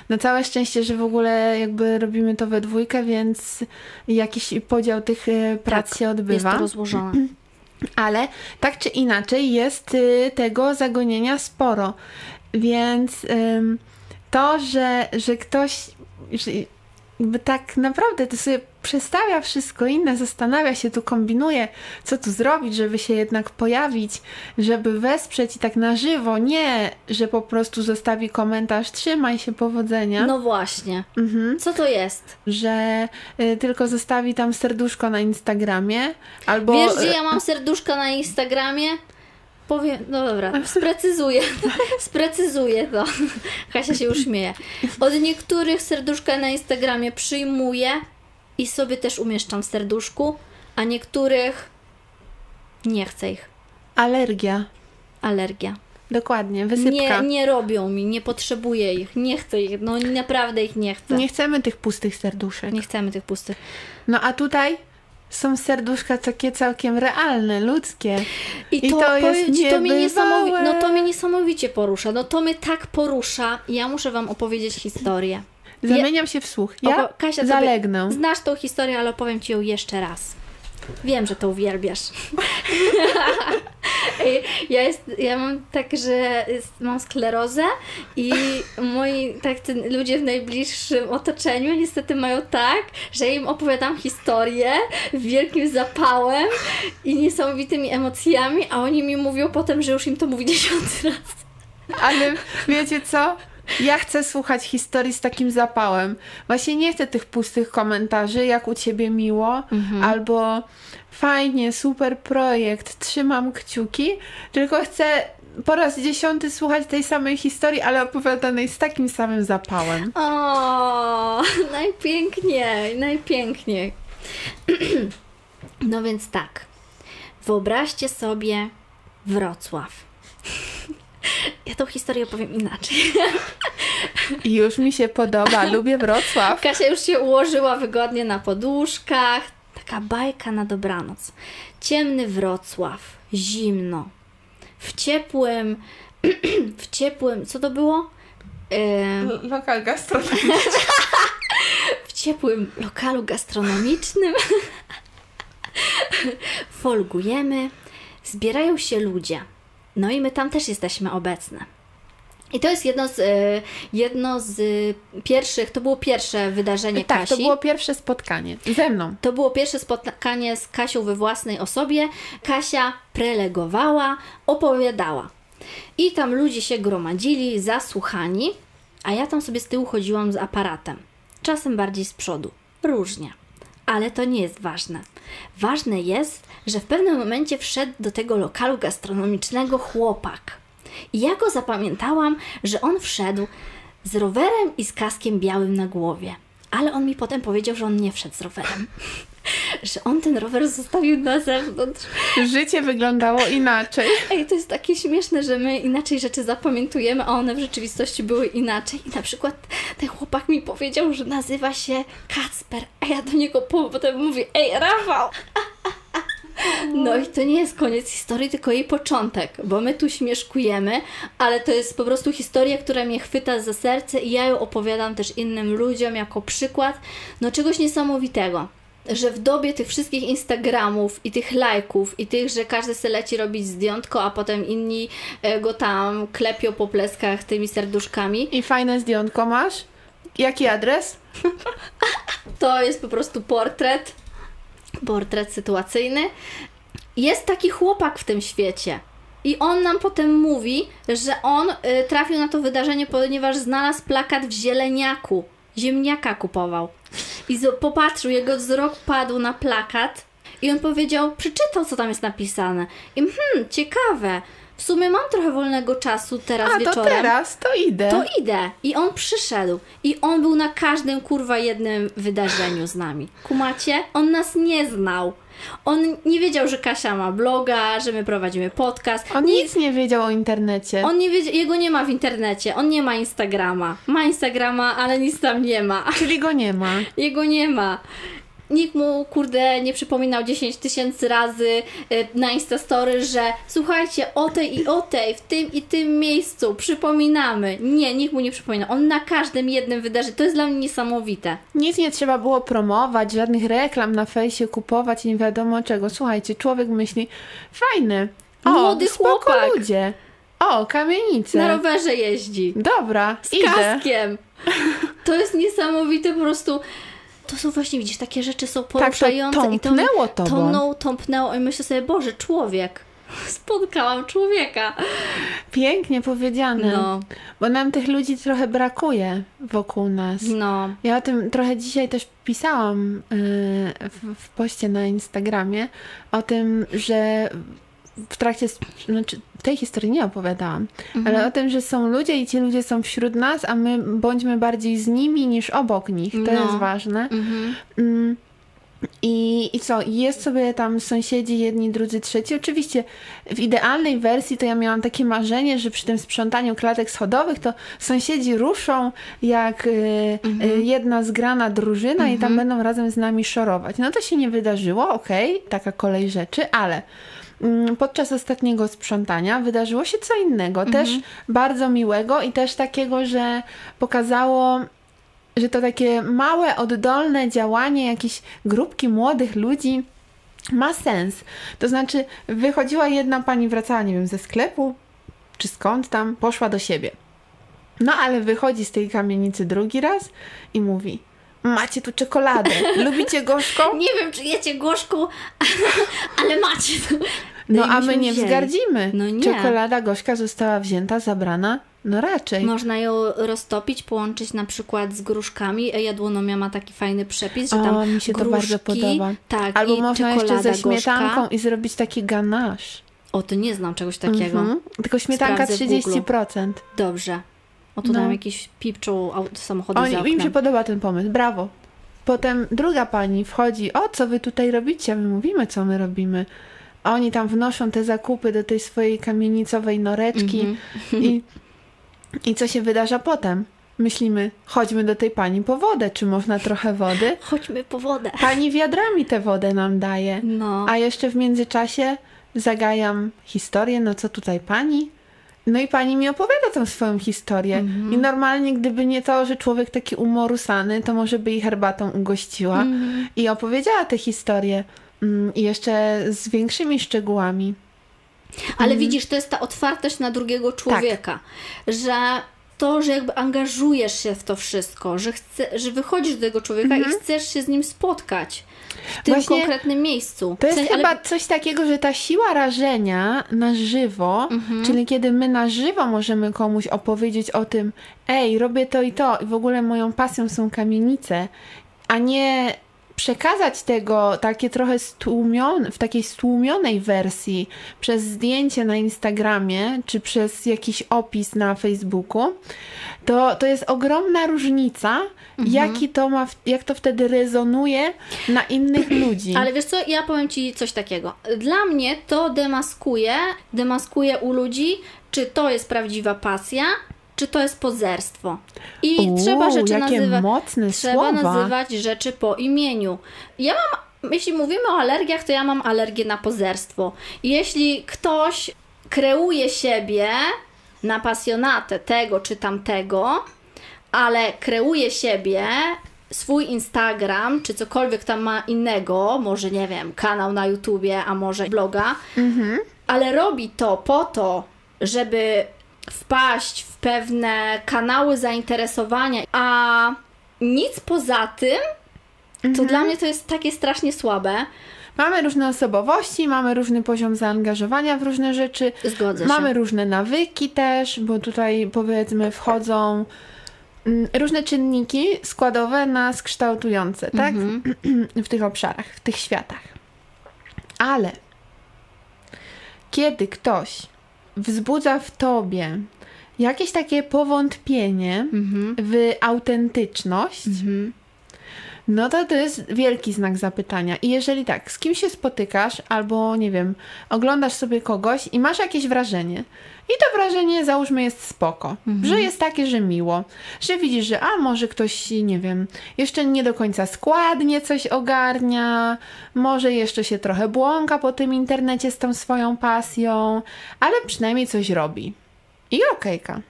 Na całe szczęście, że w ogóle jakby robimy to we dwójkę, więc jakiś podział tych e, prac tak, się odbywa. jest to rozłożone. Ale tak czy inaczej jest y, tego zagonienia sporo. Więc to, że, że ktoś że jakby tak naprawdę to sobie przestawia wszystko inne, zastanawia się, tu kombinuje, co tu zrobić, żeby się jednak pojawić, żeby wesprzeć i tak na żywo, nie, że po prostu zostawi komentarz, trzymaj się, powodzenia, No właśnie. mhm. Co to jest? że y, tylko zostawi tam serduszko na Instagramie, albo... Wiesz, gdzie ja mam serduszka na Instagramie? Powiem, no dobra, sprecyzuję, sprecyzuję to. Kasia się już śmieje. Od niektórych serduszka na Instagramie przyjmuję i sobie też umieszczam w serduszku, a niektórych nie chcę ich. Alergia. Alergia. Dokładnie, wysypka. Nie, nie robią mi, nie potrzebuję ich, nie chcę ich, no naprawdę ich nie chcę. Nie chcemy tych pustych serduszek. Nie chcemy tych pustych. No a tutaj są serduszka takie całkiem realne, ludzkie. I I to, to jest ci, to mnie, niesamowi- no to mnie niesamowicie porusza. No to mnie tak porusza. Ja muszę wam opowiedzieć historię. Zamieniam się w słuch. Ja Opo- Kasia, zalegnę. Znasz tą historię, ale opowiem ci ją jeszcze raz. Wiem, że to uwielbiasz. Ja, jest, ja mam tak, że jest, mam sklerozę i moi tak, ludzie w najbliższym otoczeniu niestety mają tak, że im opowiadam historię wielkim zapałem i niesamowitymi emocjami, a oni mi mówią potem, że już im to mówi dziesiąty raz. Ale wiecie co? Ja chcę słuchać historii z takim zapałem. Właśnie nie chcę tych pustych komentarzy, jak u ciebie miło, albo fajnie, super projekt, trzymam kciuki, tylko chcę po raz dziesiąty słuchać tej samej historii, ale opowiadanej z takim samym zapałem. O, najpiękniej, najpiękniej. No więc tak. Wyobraźcie sobie Wrocław. Ja tą historię opowiem inaczej. Już mi się podoba, lubię Wrocław. Kasia już się ułożyła wygodnie na poduszkach. Taka bajka na dobranoc. Ciemny Wrocław, zimno. W ciepłym, w ciepłym, co to było? Lokal gastronomiczny. w ciepłym lokalu gastronomicznym. Folgujemy, zbierają się ludzie. No i my tam też jesteśmy obecne. I to jest jedno z, e, jedno z pierwszych, to było pierwsze wydarzenie Tak, Kasi. to było pierwsze spotkanie ze mną. To było pierwsze spotkanie z Kasią we własnej osobie. Kasia prelegowała, opowiadała. I tam ludzie się gromadzili, zasłuchani, a ja tam sobie z tyłu chodziłam z aparatem. Czasem bardziej z przodu. Różnie. Ale to nie jest ważne. Ważne jest, że w pewnym momencie wszedł do tego lokalu gastronomicznego chłopak. I ja go zapamiętałam, że on wszedł z rowerem i z kaskiem białym na głowie. Ale on mi potem powiedział, że on nie wszedł z rowerem. że on ten rower zostawił na zewnątrz. Życie wyglądało inaczej. Ej, to jest takie śmieszne, że my inaczej rzeczy zapamiętujemy, a one w rzeczywistości były inaczej. I na przykład ten chłopak mi powiedział, że nazywa się Kacper, a ja do niego po- potem mówię, ej, Rafał! No i to nie jest koniec historii, tylko jej początek, bo my tu śmieszkujemy, ale to jest po prostu historia, która mnie chwyta za serce i ja ją opowiadam też innym ludziom jako przykład, no czegoś niesamowitego. Że w dobie tych wszystkich Instagramów i tych lajków i tych, że każdy se leci robić zdjątko, a potem inni e, go tam klepią po pleskach tymi serduszkami, I fajne zdjątko masz? Jaki adres? to jest po prostu portret, portret sytuacyjny. Jest taki chłopak w tym świecie. I on nam potem mówi, że on y, trafił na to wydarzenie, ponieważ znalazł plakat w zieleniaku. Ziemniaka kupował. I popatrzył, jego wzrok padł na plakat i on powiedział, przeczytał, co tam jest napisane. I hmm, ciekawe. W sumie mam trochę wolnego czasu teraz A to wieczorem. teraz, to idę. To idę. I on przyszedł. I on był na każdym kurwa jednym wydarzeniu z nami. Kumacie? On nas nie znał. On nie wiedział, że Kasia ma bloga, że my prowadzimy podcast. On nie, nic nie wiedział o internecie. on nie wiedział, jego nie ma w internecie. On nie ma Instagrama. Ma Instagrama, ale nic tam nie ma. Czyli go nie ma. Jego nie ma. Nikt mu, kurde, nie przypominał 10 tysięcy razy y, na Instastory, że słuchajcie, o tej i o tej, w tym i tym miejscu, przypominamy. Nie, nikt mu nie przypomina. On na każdym jednym wydarzeniu, to jest dla mnie niesamowite. Nic nie trzeba było promować, żadnych reklam na fejsie kupować i nie wiadomo czego. Słuchajcie, człowiek myśli, fajny. O, Młody chłopak. ludzie. O, kamienice. Na rowerze jeździ. Dobra, Z idę. kaskiem. To jest niesamowite po prostu. To są właśnie, widzisz, takie rzeczy są Tak, to poruszające. i to tąpnęło tobą. Tonął, tąpnęło i myślę sobie, Boże, człowiek. Spotkałam człowieka. Pięknie powiedziane. No, Bo nam tych ludzi trochę brakuje wokół nas. no. Ja o tym trochę dzisiaj też pisałam yy, w, w poście na Instagramie, o tym, że w trakcie, znaczy tej historii nie opowiadałam, ale o tym, że są ludzie i ci ludzie są wśród nas, a my bądźmy bardziej z nimi niż obok nich. To No. jest ważne. Mhm. Mm. I, I co? Jest sobie tam sąsiedzi jedni, drudzy, trzeci. Oczywiście w idealnej wersji to ja miałam takie marzenie, że przy tym sprzątaniu klatek schodowych to sąsiedzi ruszą jak y, y, jedna zgrana drużyna i tam będą razem z nami szorować. No to się nie wydarzyło, okej, taka kolej rzeczy, ale podczas ostatniego sprzątania wydarzyło się co innego, też bardzo miłego i też takiego, że pokazało że to takie małe, oddolne działanie jakiejś grupki młodych ludzi ma sens. To znaczy, wychodziła jedna pani, wracała, nie wiem, ze sklepu, czy skąd tam, poszła do siebie. No ale wychodzi z tej kamienicy drugi raz i mówi: Macie tu czekoladę. Lubicie gorzką? Nie wiem, czy jecie gorzką, ale macie tu. No i a my nie wzięli. wzgardzimy. No nie. Czekolada gorzka została wzięta, zabrana? No raczej. Można ją roztopić, połączyć na przykład z gruszkami. Jadłonomia ma taki fajny przepis, że o, tam mi się to gruszki, bardzo podoba. Tak, Albo można jeszcze ze śmietanką gorzka. i zrobić taki ganache. O, to nie znam czegoś takiego. Mhm. Tylko śmietanka Sprawdzę w 30%. Dobrze. O, tu No. nam jakiś pipczą samochody za Oni, oknem. im się podoba ten pomysł, brawo. Potem druga pani wchodzi, o co wy tutaj robicie? My mówimy, co my robimy. A oni tam wnoszą te zakupy do tej swojej kamienicowej noreczki Mhm. i, i co się wydarza potem? Myślimy, chodźmy do tej pani po wodę, czy można trochę wody? Chodźmy po wodę. Pani wiadrami tę wodę nam daje. No. A jeszcze w międzyczasie zagajam historię, no co tutaj pani? No i pani mi opowiada tą swoją historię. Mhm. I normalnie, gdyby nie to, że człowiek taki umorusany, to może by jej herbatą ugościła. Mhm. I opowiedziała tę historię. Mm, I jeszcze z większymi szczegółami. Ale Mhm. widzisz, to jest ta otwartość na drugiego Tak. człowieka, że to, że jakby angażujesz się w to wszystko, że, chce, że wychodzisz do tego człowieka i chcesz się z nim spotkać w tym. Właśnie konkretnym miejscu. To W jest sensie- chyba coś takiego, że ta siła rażenia na żywo, Mhm. czyli kiedy my na żywo możemy komuś opowiedzieć o tym, ej, robię to i to, i w ogóle moją pasją są kamienice, a nie przekazać tego takie trochę stłumione, w takiej stłumionej wersji przez zdjęcie na Instagramie, czy przez jakiś opis na Facebooku, to, to jest ogromna różnica, Mhm. jaki to ma, jak to wtedy rezonuje na innych ludzi. Ale wiesz co, ja powiem Ci coś takiego. Dla mnie to demaskuje, demaskuje u ludzi, czy to jest prawdziwa pasja, czy to jest pozerstwo. I Uuu, trzeba rzeczy nazywać. mocne Trzeba słowa. nazywać rzeczy po imieniu. Ja mam, jeśli mówimy o alergiach, to ja mam alergię na pozerstwo. I jeśli ktoś kreuje siebie na pasjonatę tego czy tamtego, ale kreuje siebie, swój Instagram, czy cokolwiek tam ma innego, może nie wiem, kanał na YouTubie, a może bloga, ale robi to po to, żeby wpaść w pewne kanały zainteresowania, a nic poza tym, to dla mnie to jest takie strasznie słabe. Mamy różne osobowości, mamy różny poziom zaangażowania w różne rzeczy. Zgodzę się. Mamy różne nawyki też, bo tutaj powiedzmy wchodzą mm, różne czynniki składowe nas kształtujące, tak? Mhm. w tych obszarach, w tych światach. Ale kiedy ktoś wzbudza w tobie jakieś takie powątpienie Mhm. w autentyczność, Mhm. No to to jest wielki znak zapytania. I jeżeli tak, z kim się spotykasz, albo nie wiem, oglądasz sobie kogoś i masz jakieś wrażenie, i to wrażenie, załóżmy, jest spoko, że jest takie, że miło, że widzisz, że a może ktoś, nie wiem, jeszcze nie do końca składnie coś ogarnia, może jeszcze się trochę błąka po tym internecie z tą swoją pasją, ale przynajmniej coś robi. I okejka.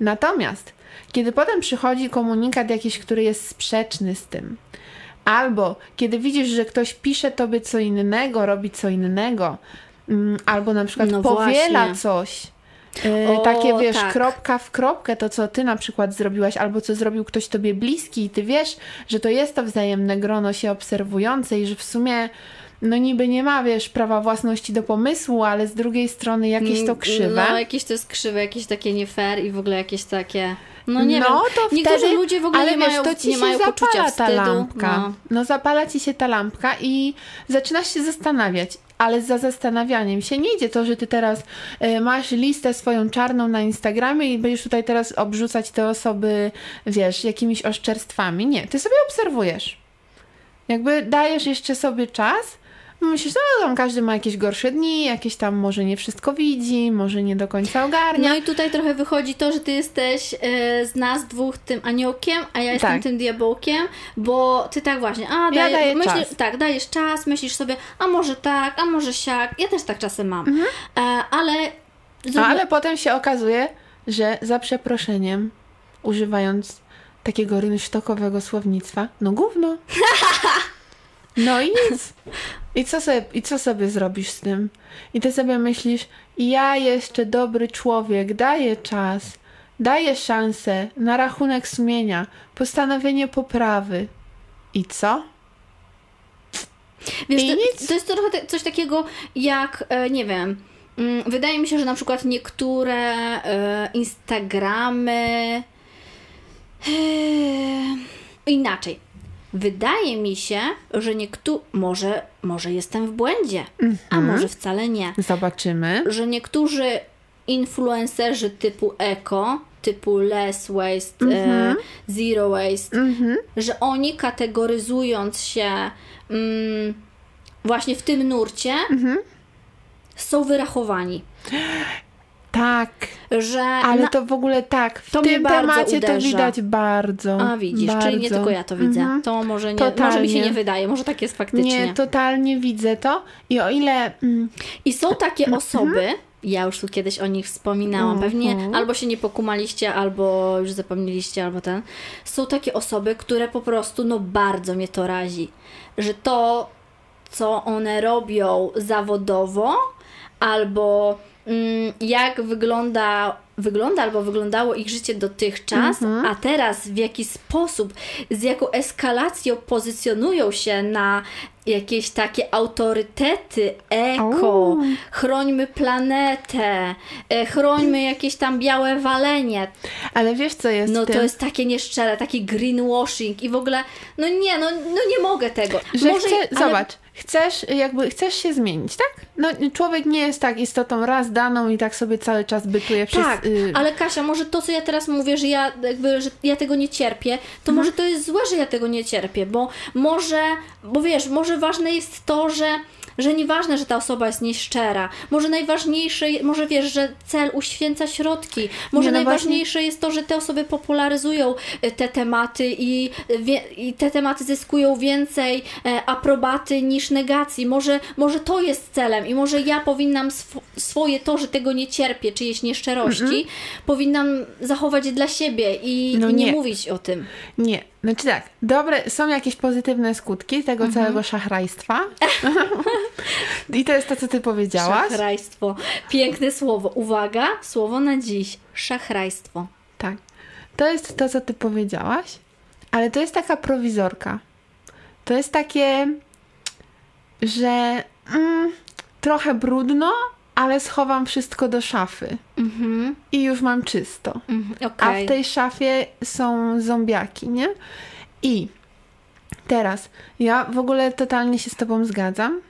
Natomiast, kiedy potem przychodzi komunikat jakiś, który jest sprzeczny z tym, albo kiedy widzisz, że ktoś pisze tobie co innego, robi co innego, mm, albo na przykład No powiela właśnie. coś, yy, O, takie wiesz, tak. kropka w kropkę, to co ty na przykład zrobiłaś, albo co zrobił ktoś tobie bliski i ty wiesz, że to jest to wzajemne grono się obserwujące i że w sumie no niby nie ma, wiesz, prawa własności do pomysłu, ale z drugiej strony jakieś to krzywe. No, jakieś to jest krzywe, jakieś takie nie fair i w ogóle jakieś takie. No nie no, wiem. to Niektórzy wtedy, ludzie w ogóle ale nie wiesz, mają, to ci nie się zapala ta lampka. No. No. zapala ci się ta lampka i zaczynasz się zastanawiać, ale za zastanawianiem się nie idzie to, że ty teraz e, masz listę swoją czarną na Instagramie i będziesz tutaj teraz obrzucać te osoby, wiesz, jakimiś oszczerstwami. Nie, ty sobie obserwujesz. Jakby dajesz jeszcze sobie czas, myślisz, no tam każdy ma jakieś gorsze dni, jakieś tam może nie wszystko widzi, może nie do końca ogarnia. No i tutaj trochę wychodzi to, że ty jesteś e, z nas dwóch tym aniołkiem, a ja jestem Tak. tym diabełkiem, bo ty tak właśnie, a Ja daje, daję myślisz, czas. tak, dajesz czas, myślisz sobie, a może tak, a może siak, ja też tak czasem mam, Mhm. e, ale, No, ale potem się okazuje, że za przeproszeniem, używając takiego rynsztokowego słownictwa, no gówno. No i nic. I co, sobie, I co sobie zrobisz z tym? I ty sobie myślisz, ja jeszcze dobry człowiek, daję czas, daję szansę na rachunek sumienia, postanowienie poprawy. I co? Wiesz, I to, nic. to jest trochę coś takiego jak, e, nie wiem, mm, wydaje mi się, że na przykład niektóre e, Instagramy e, inaczej. Wydaje mi się, że niektórzy, może, może jestem w błędzie, a Mhm. może wcale nie, Zobaczymy. że niektórzy influencerzy typu eko, typu less waste, e, zero waste, Mhm. że oni kategoryzując się mm, właśnie w tym nurcie Mhm. są wyrachowani. Tak, Że ale na... to w ogóle tak, w To tym temacie to uderza. widać bardzo. A widzisz, bardzo. czyli nie tylko ja to widzę. Mhm. To może nie, może mi się nie wydaje, może tak jest faktycznie. Nie, totalnie widzę to. I o ile. Mm, I są takie osoby, ja już tu kiedyś o nich wspominałam, pewnie Mhm. albo się nie pokumaliście, albo już zapomnieliście, albo ten. Są takie osoby, które po prostu, no bardzo mnie to razi, że to, co one robią zawodowo, albo jak wygląda, wygląda albo wyglądało ich życie dotychczas, Mhm. a teraz w jaki sposób, z jaką eskalacją pozycjonują się na jakieś takie autorytety eko, O. chrońmy planetę, e, chrońmy jakieś tam białe walenie. ale wiesz, co jest No tym? to jest takie nieszczere, taki greenwashing i w ogóle, no nie, no, no nie mogę tego. Że Może, chce, ale- Zobacz, chcesz, jakby chcesz się zmienić, tak? No, człowiek nie jest tak istotą raz daną i tak sobie cały czas bytuje przez. Tak, y, ale Kasia, może to, co ja teraz mówię, że ja, jakby, że ja tego nie cierpię, to Mhm. może to jest złe, że ja tego nie cierpię, bo może, bo wiesz, może ważne jest to, że że nieważne, że ta osoba jest nieszczera. Może najważniejsze, może wiesz, że cel uświęca środki. Może Nie, no najważniejsze jest to, że te osoby popularyzują e, te tematy i, wie, i te tematy zyskują więcej aprobaty niż negacji. Może, może to jest celem i może ja powinnam sw- swoje to, że tego nie cierpię, czyjeś nieszczerości, powinnam zachować dla siebie i No nie. nie. mówić o tym. Nie, znaczy tak, dobre, są jakieś pozytywne skutki tego Mhm. całego szachrajstwa. I to jest to, co ty powiedziałaś. Szachrajstwo. Piękne słowo. Uwaga, słowo na dziś. Szachrajstwo. Tak. To jest to, co ty powiedziałaś, ale to jest taka prowizorka. To jest takie, że mm, trochę brudno, ale schowam wszystko do szafy Mhm. i już mam czysto. mhm. A Okej. w tej szafie są zombiaki, nie? I teraz ja w ogóle totalnie się z Tobą zgadzam.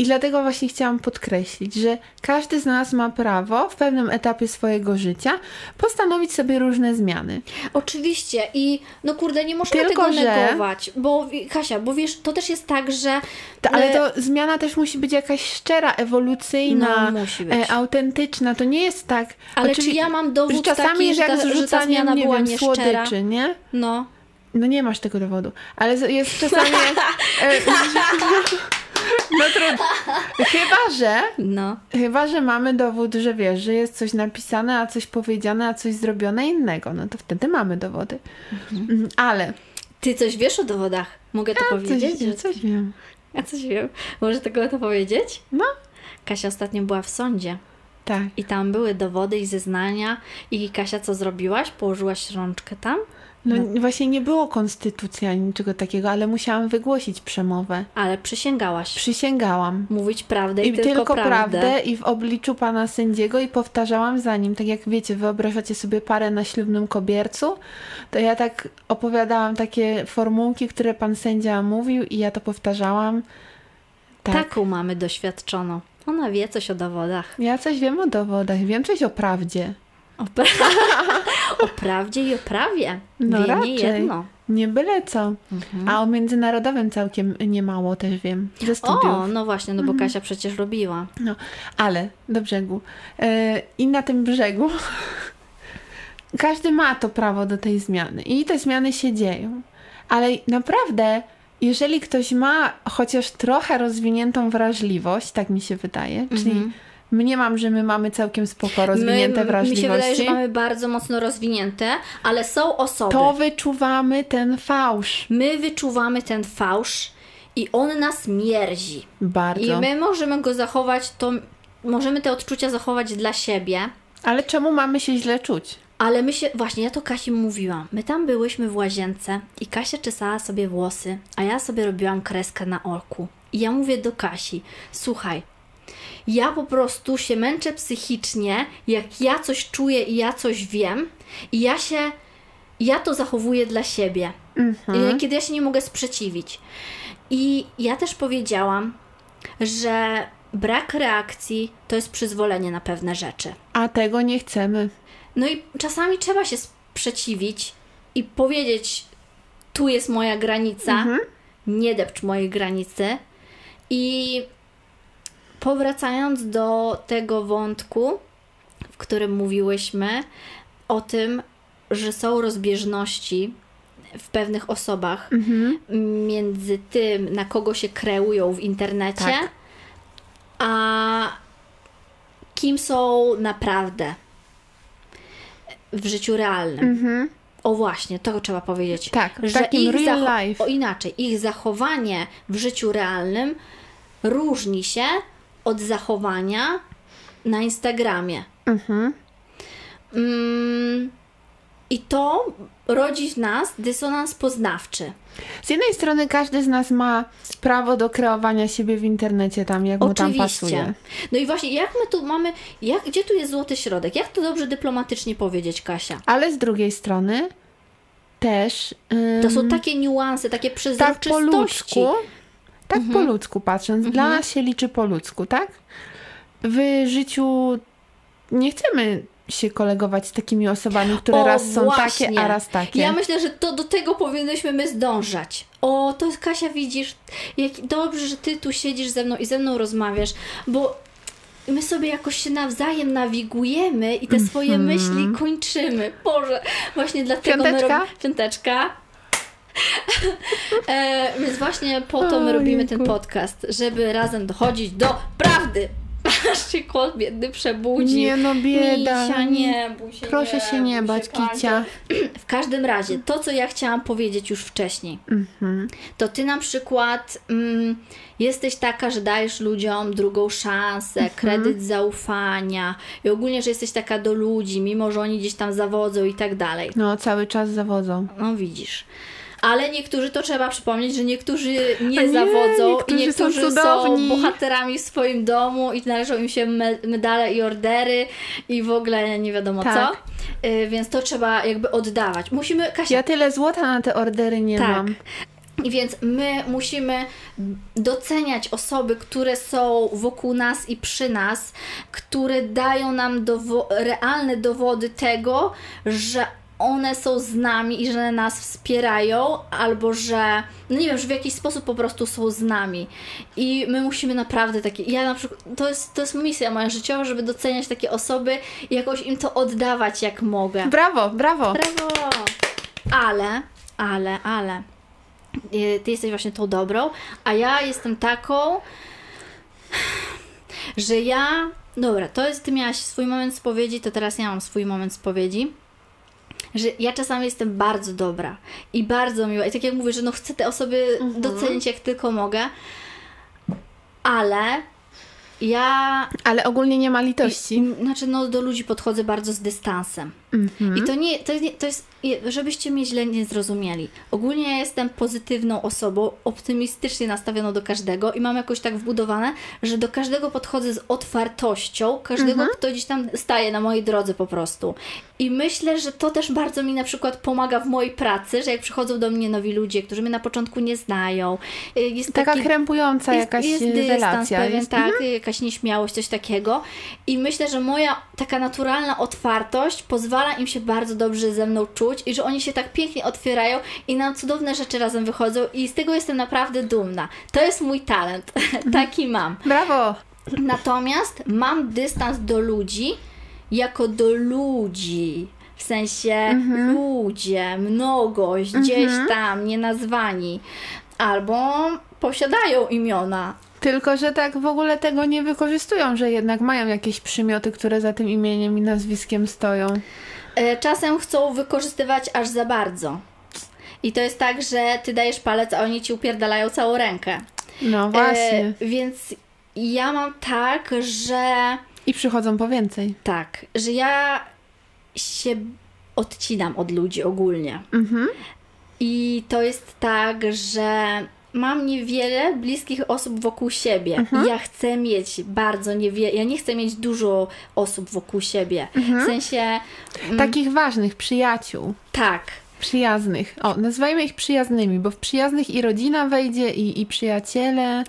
I dlatego właśnie chciałam podkreślić, że każdy z nas ma prawo w pewnym etapie swojego życia postanowić sobie różne zmiany. Oczywiście i no kurde, nie można Tylko, tego że- negować, bo Kasia, bo wiesz, to też jest tak, że To, ale to zmiana też musi być jakaś szczera, ewolucyjna, No, musi być. e, autentyczna. To nie jest tak. Ale Oczywi- czy ja mam dowód że czasami taki, jest że jak ta, że ta zmiana nie była wiem, nieszczera? słodyczy, nie? No. No nie masz tego dowodu, ale jest czasami jak, e, No trudno. Chyba, że No. chyba, że mamy dowód, że wiesz, że jest coś napisane, a coś powiedziane, a coś zrobione innego, no to wtedy mamy dowody. Mhm. Ale Ty coś wiesz o dowodach? Mogę to powiedzieć? coś, że- coś wiem. Ja coś wiem. Może tego to powiedzieć? No, Kasia ostatnio była w sądzie tak. i tam były dowody i zeznania i Kasia co zrobiłaś? Położyłaś rączkę tam? No, właśnie nie było konstytucji ani niczego takiego, ale musiałam wygłosić przemowę. Ale przysięgałaś. Przysięgałam. Mówić prawdę i, I tylko, prawdę. prawdę i w obliczu pana sędziego i powtarzałam za nim. Tak jak wiecie, wyobrażacie sobie parę na ślubnym kobiercu, to ja tak opowiadałam takie formułki, które pan sędzia mówił i ja to powtarzałam. Tak. Taką mamy doświadczoną. Ona wie coś o dowodach. Ja coś wiem o dowodach, wiem coś o prawdzie. O, pra... o prawdzie i o prawie. No wie raczej. nie jedno. Nie byle co. A o międzynarodowym całkiem niemało też wiem. Ze studiów. O, no właśnie, no bo Kasia przecież robiła. No, ale do brzegu. E, I na tym brzegu każdy ma to prawo do tej zmiany i te zmiany się dzieją. Ale naprawdę, jeżeli ktoś ma chociaż trochę rozwiniętą wrażliwość, tak mi się wydaje, czyli mniemam, że my mamy całkiem spoko rozwinięte My, mi wrażliwości, się wydaje, że mamy bardzo mocno rozwinięte, ale są osoby. to wyczuwamy ten fałsz. My wyczuwamy ten fałsz i on nas mierzi. Bardzo. I my możemy go zachować, to możemy te odczucia zachować dla siebie, Ale czemu mamy się źle czuć? ale my się, właśnie ja to Kasi mówiłam, my tam byłyśmy w łazience i Kasia czesała sobie włosy, a ja sobie robiłam kreskę na oku. I ja mówię do Kasi, słuchaj, ja po prostu się męczę psychicznie, jak ja coś czuję i ja coś wiem i ja się, ja to zachowuję dla siebie, Mhm. I kiedy ja się nie mogę sprzeciwić. I ja też powiedziałam, że brak reakcji to jest przyzwolenie na pewne rzeczy. A tego nie chcemy. No i czasami trzeba się sprzeciwić i powiedzieć: Tu jest moja granica, nie depcz mojej granicy. I powracając do tego wątku, w którym mówiłyśmy o tym, że są rozbieżności w pewnych osobach między tym, na kogo się kreują w internecie, Tak. a kim są naprawdę w życiu realnym. Mhm. O właśnie, to trzeba powiedzieć. Tak, w takim real life. O inaczej, ich zachowanie w życiu realnym różni się od zachowania na Instagramie. Mhm. Mm, I to rodzi w nas dysonans poznawczy. Z jednej strony każdy z nas ma prawo do kreowania siebie w internecie tam, jak mu tam pasuje. No i właśnie, jak my tu mamy, jak, gdzie tu jest złoty środek? Jak to dobrze dyplomatycznie powiedzieć, Kasia? Ale z drugiej strony też ym, To są takie niuanse, takie tak po przezroczystości. ludzku, tak po ludzku patrząc, dla nas się liczy po ludzku, tak? W życiu nie chcemy się kolegować z takimi osobami, które O, raz są właśnie. takie, a raz takie. Ja myślę, że to do tego powinnyśmy my zdążać. O, to Kasia widzisz, jak dobrze, że ty tu siedzisz ze mną i ze mną rozmawiasz, bo my sobie jakoś się nawzajem nawigujemy i te swoje Mhm. myśli kończymy. Boże, właśnie dlatego Piąteczka? my robimy... Piąteczka. E, więc właśnie po to my robimy ten podcast, żeby razem dochodzić do prawdy. Aż się kot biedny przebudził. Nie no, bieda. Misia, nie bój się, Proszę nie, się nie bać. Kicia. W każdym razie, to co ja chciałam powiedzieć już wcześniej, Mhm. to ty na przykład mm, jesteś taka, że dajesz ludziom drugą szansę, Mhm. kredyt zaufania i ogólnie, że jesteś taka do ludzi, mimo że oni gdzieś tam zawodzą i tak dalej. No, cały czas zawodzą. No widzisz. Ale niektórzy, to trzeba przypomnieć, że niektórzy nie, nie, zawodzą i niektórzy są niektórzy są, cudowni. bohaterami w swoim domu i należą im się me- medale i ordery i w ogóle nie wiadomo Tak. co. Y, więc to trzeba jakby oddawać. Musimy, Kasia, Ja tyle złota na te ordery nie tak. mam. I więc my musimy doceniać osoby, które są wokół nas i przy nas, które dają nam dowo- realne dowody tego, że one są z nami i że nas wspierają, albo że, no nie wiem, że w jakiś sposób po prostu są z nami. I my musimy naprawdę takie, ja na przykład, to jest, to jest misja moja życiowa, żeby doceniać takie osoby i jakoś im to oddawać jak mogę. Brawo, brawo. Brawo! Ale, ale, ale. y, Ty jesteś właśnie tą dobrą, a ja jestem taką, że ja. Dobra, to jest. Ty miałaś swój moment spowiedzi, to teraz ja mam swój moment spowiedzi. Że ja czasami jestem bardzo dobra i bardzo miła. I tak jak mówię, że no chcę te osoby docenić jak tylko mogę, ale ja Ale ogólnie nie ma litości. i- Znaczy, no do ludzi podchodzę bardzo z dystansem. Mhm. I to nie, to to jest, żebyście mnie źle nie zrozumieli. Ogólnie ja jestem pozytywną osobą, optymistycznie nastawioną do każdego i mam jakoś tak wbudowane, że do każdego podchodzę z otwartością, każdego, kto gdzieś tam staje na mojej drodze po prostu. I myślę, że to też bardzo mi na przykład pomaga w mojej pracy, że jak przychodzą do mnie nowi ludzie, którzy mnie na początku nie znają, y, jest Taka taki, krępująca jest, jakaś jest dystans relacja. pewien, jest. Mhm. tak, jakaś nieśmiałość, coś takiego. I myślę, że moja taka naturalna otwartość pozwala im się bardzo dobrze ze mną czuć i że oni się tak pięknie otwierają i nam cudowne rzeczy razem wychodzą i z tego jestem naprawdę dumna. To jest mój talent. Taki mam. Brawo. Natomiast mam dystans do ludzi jako do ludzi. W sensie Mhm. ludzie, mnogość, gdzieś tam, nienazwani. Albo posiadają imiona. Tylko, że tak w ogóle tego nie wykorzystują, że jednak mają jakieś przymioty, które za tym imieniem i nazwiskiem stoją. E, Czasem chcą wykorzystywać aż za bardzo. I to jest tak, że ty dajesz palec, a oni ci upierdalają całą rękę. No właśnie. E, więc ja mam tak, że I przychodzą po więcej. tak, że ja się odcinam od ludzi ogólnie. Mhm. I to jest tak, że mam niewiele bliskich osób wokół siebie. Mhm. Ja chcę mieć bardzo niewiele. Ja nie chcę mieć dużo osób wokół siebie. Mhm. W sensie. mm, Takich ważnych przyjaciół. tak. Przyjaznych. O, nazwijmy ich przyjaznymi, bo w przyjaznych i rodzina wejdzie, i, i przyjaciele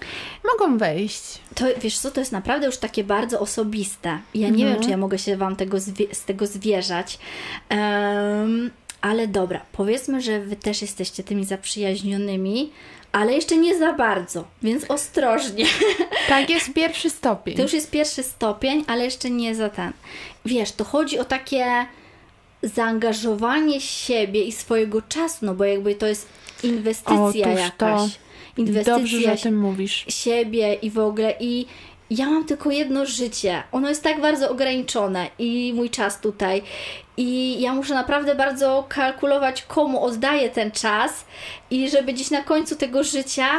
mogą wejść. To wiesz co, to jest naprawdę już takie bardzo osobiste. Ja nie Mhm. wiem, czy ja mogę się Wam tego z tego zwierzać. Em, ale dobra, powiedzmy, że Wy też jesteście tymi zaprzyjaźnionymi, ale jeszcze nie za bardzo, więc ostrożnie. Tak jest pierwszy stopień. To już jest pierwszy stopień, ale jeszcze nie za ten. Wiesz, to chodzi o takie zaangażowanie siebie i swojego czasu, no bo jakby to jest inwestycja Otóż jakaś. to. Inwestycja Dobrze, że o tym mówisz. siebie i w ogóle i ja mam tylko jedno życie. Ono jest tak bardzo ograniczone i mój czas tutaj. I ja muszę naprawdę bardzo kalkulować, komu oddaję ten czas i żeby gdzieś na końcu tego życia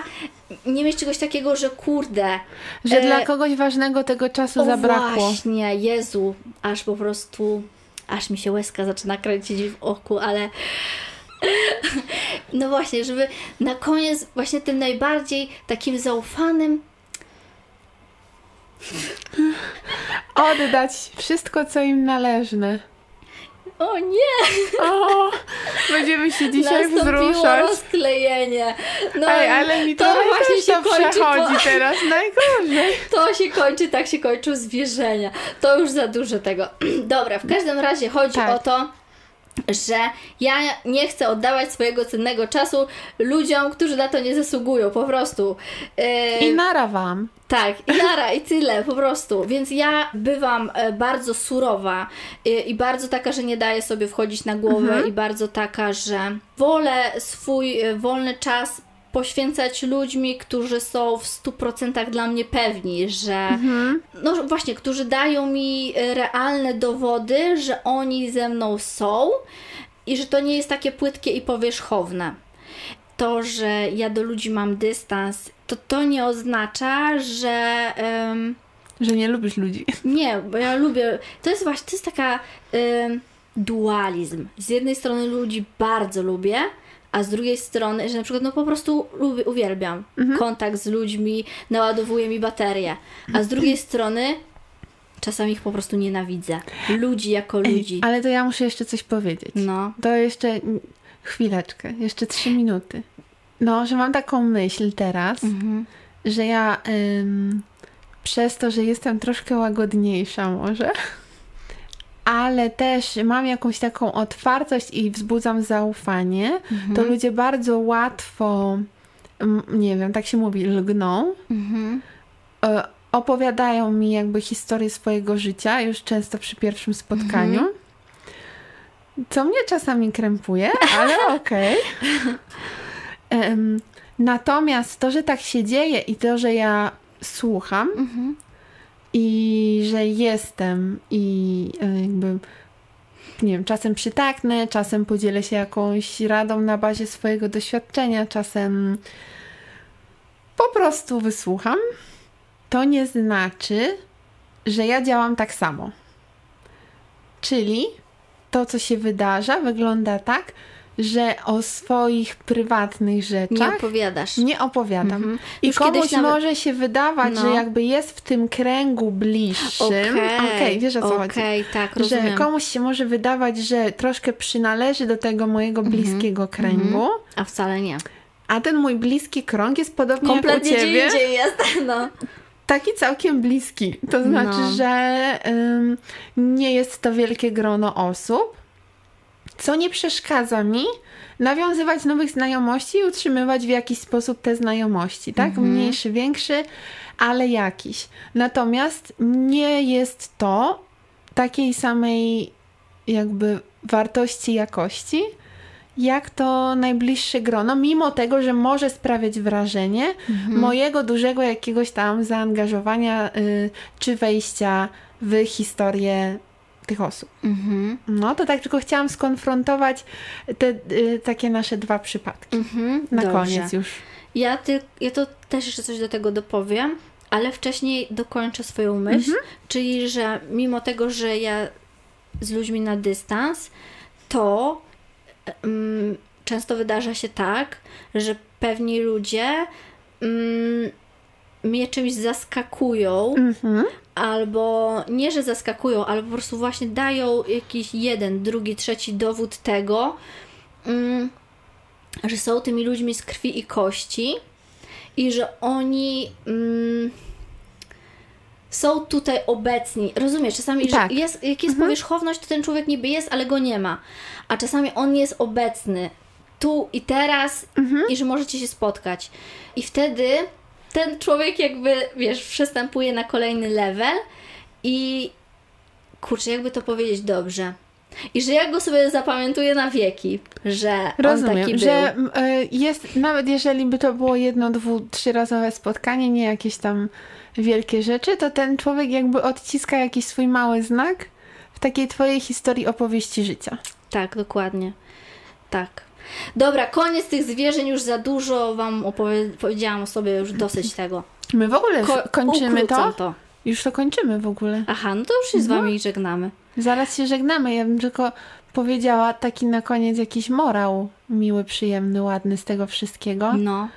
nie mieć czegoś takiego, że kurde. Że e, dla kogoś ważnego tego czasu o zabrakło. właśnie, Jezu, aż po prostu, aż mi się łezka zaczyna kręcić w oku, ale no właśnie, żeby na koniec właśnie tym najbardziej takim zaufanym Oddać wszystko, co im należne. o nie, O, będziemy się dzisiaj nastąpiło wzruszać. rozklejenie. No, Ej, ale mi to właśnie się to kończy przechodzi po- teraz najgorzej. To się kończy, tak się kończą zwierzenia. To już za dużo tego. Dobra, w każdym razie chodzi Tak. o to, że ja nie chcę oddawać swojego cennego czasu ludziom, którzy na to nie zasługują, po prostu. Yy, I nara wam. Tak, i nara, i tyle, po prostu. Więc ja bywam e, bardzo surowa e, i bardzo taka, że nie daję sobie wchodzić na głowę i bardzo taka, że wolę swój e, wolny czas poświęcać ludźmi, którzy są w 100% dla mnie pewni, że no właśnie, którzy dają mi realne dowody, że oni ze mną są i że to nie jest takie płytkie i powierzchowne to, że ja do ludzi mam dystans, to to nie oznacza, że em, Że nie lubisz ludzi. nie, bo ja lubię. To jest właśnie, to jest taka em, dualizm. Z jednej strony ludzi bardzo lubię, a z drugiej strony, że na przykład no po prostu lubię, uwielbiam kontakt z ludźmi, naładowuje mi baterię, a z drugiej strony czasami ich po prostu nienawidzę. Ludzi jako ludzi. Ale to ja muszę jeszcze coś powiedzieć. No. To jeszcze chwileczkę, jeszcze trzy minuty. No, że mam taką myśl teraz, Mhm. że ja ym, przez to, że jestem troszkę łagodniejsza może, ale też mam jakąś taką otwartość i wzbudzam zaufanie, to ludzie bardzo łatwo, nie wiem, tak się mówi, lgną, Mhm. e, opowiadają mi jakby historię swojego życia, już często przy pierwszym spotkaniu. Co mnie czasami krępuje, ale okej. Em, Natomiast to, że tak się dzieje i to, że ja słucham Mhm. i że jestem i e, jakby nie wiem, czasem przytaknę, czasem podzielę się jakąś radą na bazie swojego doświadczenia, czasem po prostu wysłucham, to nie znaczy, że ja działam tak samo. Czyli to, co się wydarza, wygląda tak, że o swoich prywatnych Nie rzeczach opowiadasz. nie opowiadam. Mhm. I Już komuś nawet- może się wydawać, No. że jakby jest w tym kręgu bliższym. Okej, wiesz o co chodzi. Okej, tak, Że rozumiem. komuś się może wydawać, że troszkę przynależy do tego mojego Mhm. bliskiego kręgu, A wcale nie. a ten mój bliski krąg jest podobnie Kompletnie jak u ciebie. gdzie indziej jest. No. Taki całkiem bliski. To znaczy, No. że ym, nie jest to wielkie grono osób, co nie przeszkadza mi nawiązywać nowych znajomości i utrzymywać w jakiś sposób te znajomości, tak? Mhm. Mniejszy, większy, ale jakiś. Natomiast nie jest to takiej samej jakby wartości, jakości, jak to najbliższe grono, mimo tego, że może sprawiać wrażenie mojego dużego jakiegoś tam zaangażowania y, czy wejścia w historię tych osób. Mhm. No to tak tylko chciałam skonfrontować te y, takie nasze dwa przypadki. Mhm. Na Dobrze. koniec już. Ja, ty, ja to też jeszcze coś do tego dopowiem, ale wcześniej dokończę swoją myśl, Mhm. czyli że mimo tego, że ja z ludźmi na dystans, to często wydarza się tak, że pewni ludzie mnie czymś zaskakują, Mhm. albo nie, że zaskakują, ale po prostu właśnie dają jakiś jeden, drugi, trzeci dowód tego, że są tymi ludźmi z krwi i kości i że oni mm, są tutaj obecni. Rozumiesz, czasami, Tak. że jest, jak jest powierzchowność, to ten człowiek niby jest, ale go nie ma. A czasami on jest obecny tu i teraz i że możecie się spotkać. I wtedy ten człowiek jakby, wiesz, przystępuje na kolejny level i kurczę, jakby to powiedzieć dobrze. I że ja go sobie zapamiętuję na wieki, że on taki Rozumiem, był. że y, jest, nawet jeżeli by to było jedno, dwu, trzyrazowe spotkanie, nie jakieś tam wielkie rzeczy, to ten człowiek jakby odciska jakiś swój mały znak w takiej twojej historii opowieści życia. Tak, dokładnie. Tak. Dobra, koniec tych zwierzeń, już za dużo Wam opowie- powiedziałam o sobie, już dosyć tego. My w ogóle Ko- kończymy to? to. Już to kończymy w ogóle. Aha, no to już się z No. Wami żegnamy. Zaraz się żegnamy. Ja bym tylko powiedziała taki na koniec jakiś morał miły, przyjemny, ładny z tego wszystkiego, No.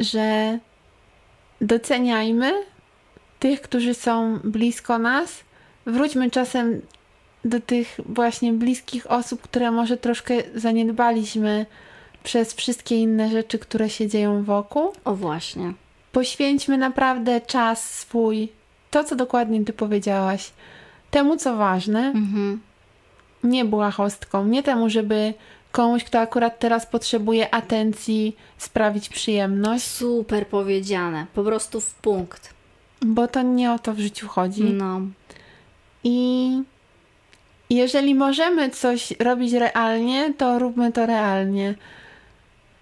że doceniajmy tych, którzy są blisko nas. Wróćmy czasem do tych właśnie bliskich osób, które może troszkę zaniedbaliśmy przez wszystkie inne rzeczy, które się dzieją wokół. O właśnie. Poświęćmy naprawdę czas swój, to co dokładnie ty powiedziałaś, temu co ważne, Mhm. nie błahostką, nie temu, żeby komuś, kto akurat teraz potrzebuje atencji, sprawić przyjemność, Super powiedziane. Po prostu w punkt. bo to nie o to w życiu chodzi. No. I jeżeli możemy coś robić realnie, to róbmy to realnie.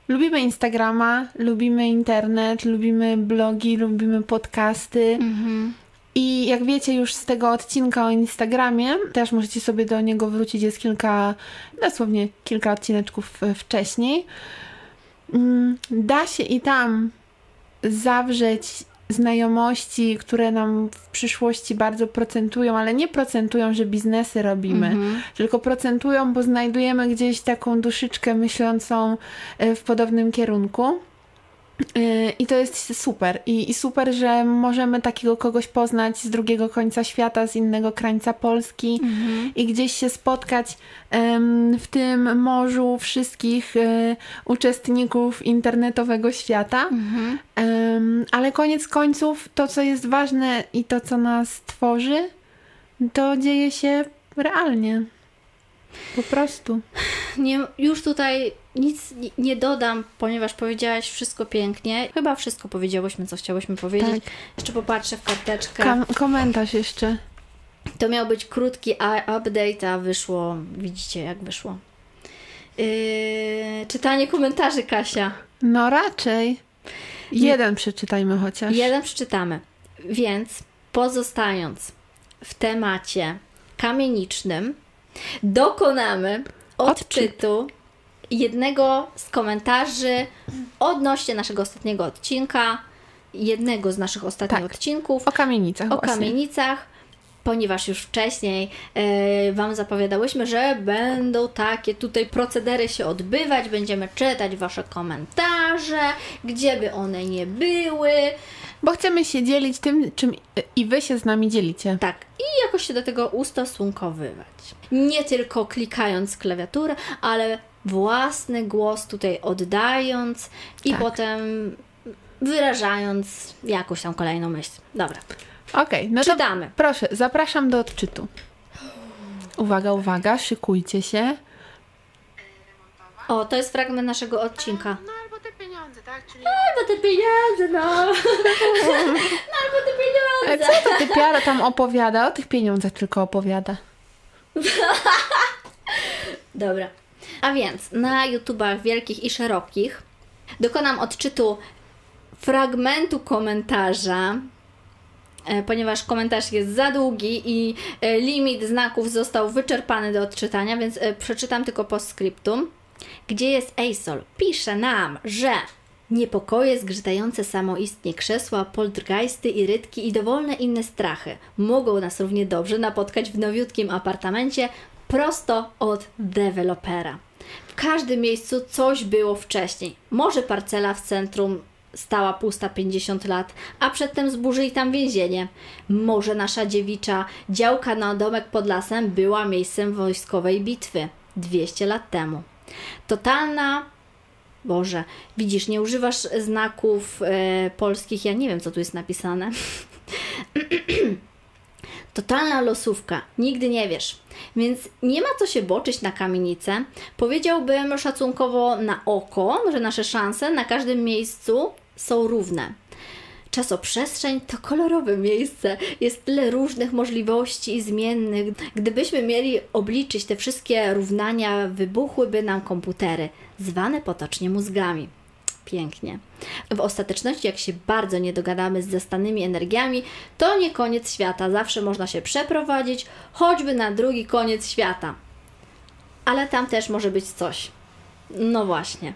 Lubimy Instagrama, lubimy internet, lubimy blogi, lubimy podcasty. Mhm. I jak wiecie już z tego odcinka o Instagramie, też możecie sobie do niego wrócić, jest kilka, dosłownie kilka odcineczków e, wcześniej. Mm, Da się i tam zawrzeć znajomości, które nam w przyszłości bardzo procentują, ale nie procentują, że biznesy robimy, Mhm. tylko procentują, bo znajdujemy gdzieś taką duszyczkę myślącą e, w podobnym kierunku. E, I to jest super. I, I super, że możemy takiego kogoś poznać z drugiego końca świata, z innego krańca Polski Mhm. i gdzieś się spotkać em, w tym morzu wszystkich e, uczestników internetowego świata. Mhm. Em, ale koniec końców, to co jest ważne i to co nas tworzy, to dzieje się realnie. Po prostu. Nie, już tutaj nic nie- nie dodam, ponieważ powiedziałaś wszystko pięknie. Chyba wszystko powiedziałyśmy, co chciałyśmy powiedzieć. Tak. Jeszcze popatrzę w karteczkę. Kam- komentarz jeszcze. To miał być krótki update, a wyszło, widzicie jak wyszło. Yy, czytanie komentarzy, Kasia. No raczej. Jeden przeczytajmy chociaż. Jeden przeczytamy. Więc pozostając w temacie kamienicznym, dokonamy odczytu jednego z komentarzy odnośnie naszego ostatniego odcinka, jednego z naszych ostatnich Tak. odcinków O kamienicach o właśnie. kamienicach, ponieważ już wcześniej e, Wam zapowiadałyśmy, że będą takie tutaj procedery się odbywać, będziemy czytać Wasze komentarze, gdzie by one nie były, Bo chcemy się dzielić tym, czym i wy się z nami dzielicie. tak, i jakoś się do tego ustosunkowywać. Nie tylko klikając klawiaturę, ale własny głos tutaj oddając i Tak. potem wyrażając jakąś tam kolejną myśl. Dobra, Okej, no to czytamy. proszę, zapraszam do odczytu. Uwaga, uwaga, szykujcie się. O, to jest fragment naszego odcinka. No albo te pieniądze, tak? Czyli... Albo te pieniądze, no. no albo te Ale pieniądze. co to ty Piara tam opowiada? O tych pieniądzach tylko opowiada. Dobra. A więc na YouTubach wielkich i szerokich dokonam odczytu fragmentu komentarza e, ponieważ komentarz jest za długi i e, limit znaków został wyczerpany do odczytania, więc e, przeczytam tylko postscriptum. Gdzie jest Eisol? Pisze nam, że Niepokoje, zgrzytające samoistnie krzesła, poltergeisty i rytki i dowolne inne strachy mogą nas równie dobrze napotkać w nowiutkim apartamencie prosto od dewelopera. W każdym miejscu coś było wcześniej. Może parcela w centrum stała pusta 50 lat, a przedtem zburzyli tam więzienie. Może nasza dziewicza działka na domek pod lasem była miejscem wojskowej bitwy 200 lat temu. Totalna Boże, widzisz, nie używasz znaków e, polskich, ja nie wiem, co tu jest napisane. Totalna losówka, nigdy nie wiesz. Więc nie ma co się boczyć na kamienicę. Powiedziałbym szacunkowo na oko, że nasze szanse na każdym miejscu są równe. Czasoprzestrzeń to kolorowe miejsce. Jest tyle różnych możliwości i zmiennych. Gdybyśmy mieli obliczyć te wszystkie równania, wybuchłyby nam komputery, zwane potocznie mózgami. Pięknie. W ostateczności, jak się bardzo nie dogadamy z zastanymi energiami, to nie koniec świata. Zawsze można się przeprowadzić, choćby na drugi koniec świata. Ale tam też może być coś. No właśnie.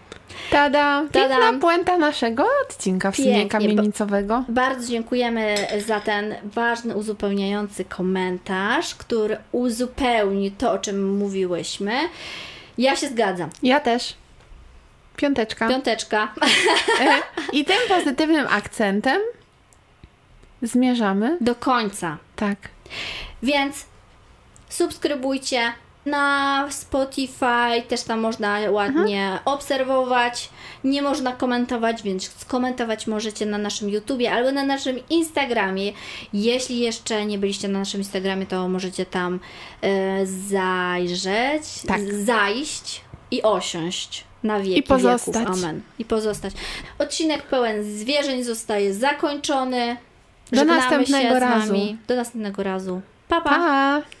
Tada! Piękna Tadam. puenta naszego odcinka w sumie kamienicowego. Bardzo dziękujemy za ten ważny, uzupełniający komentarz, który uzupełni to, o czym mówiłyśmy. Ja się zgadzam. Ja też. Piąteczka. Piąteczka. E, I tym pozytywnym akcentem zmierzamy. Do końca. Tak. Więc subskrybujcie na Spotify, też tam można ładnie obserwować. Nie można komentować, więc skomentować możecie na naszym YouTubie albo na naszym Instagramie. Jeśli jeszcze nie byliście na naszym Instagramie, to możecie tam e, zajrzeć, Tak. zajść i osiąść na wieki I pozostać. wieków. Amen. I pozostać. Odcinek pełen zwierzeń zostaje zakończony. Do Żegnamy następnego się razu. Do następnego razu. pa. pa. Pa!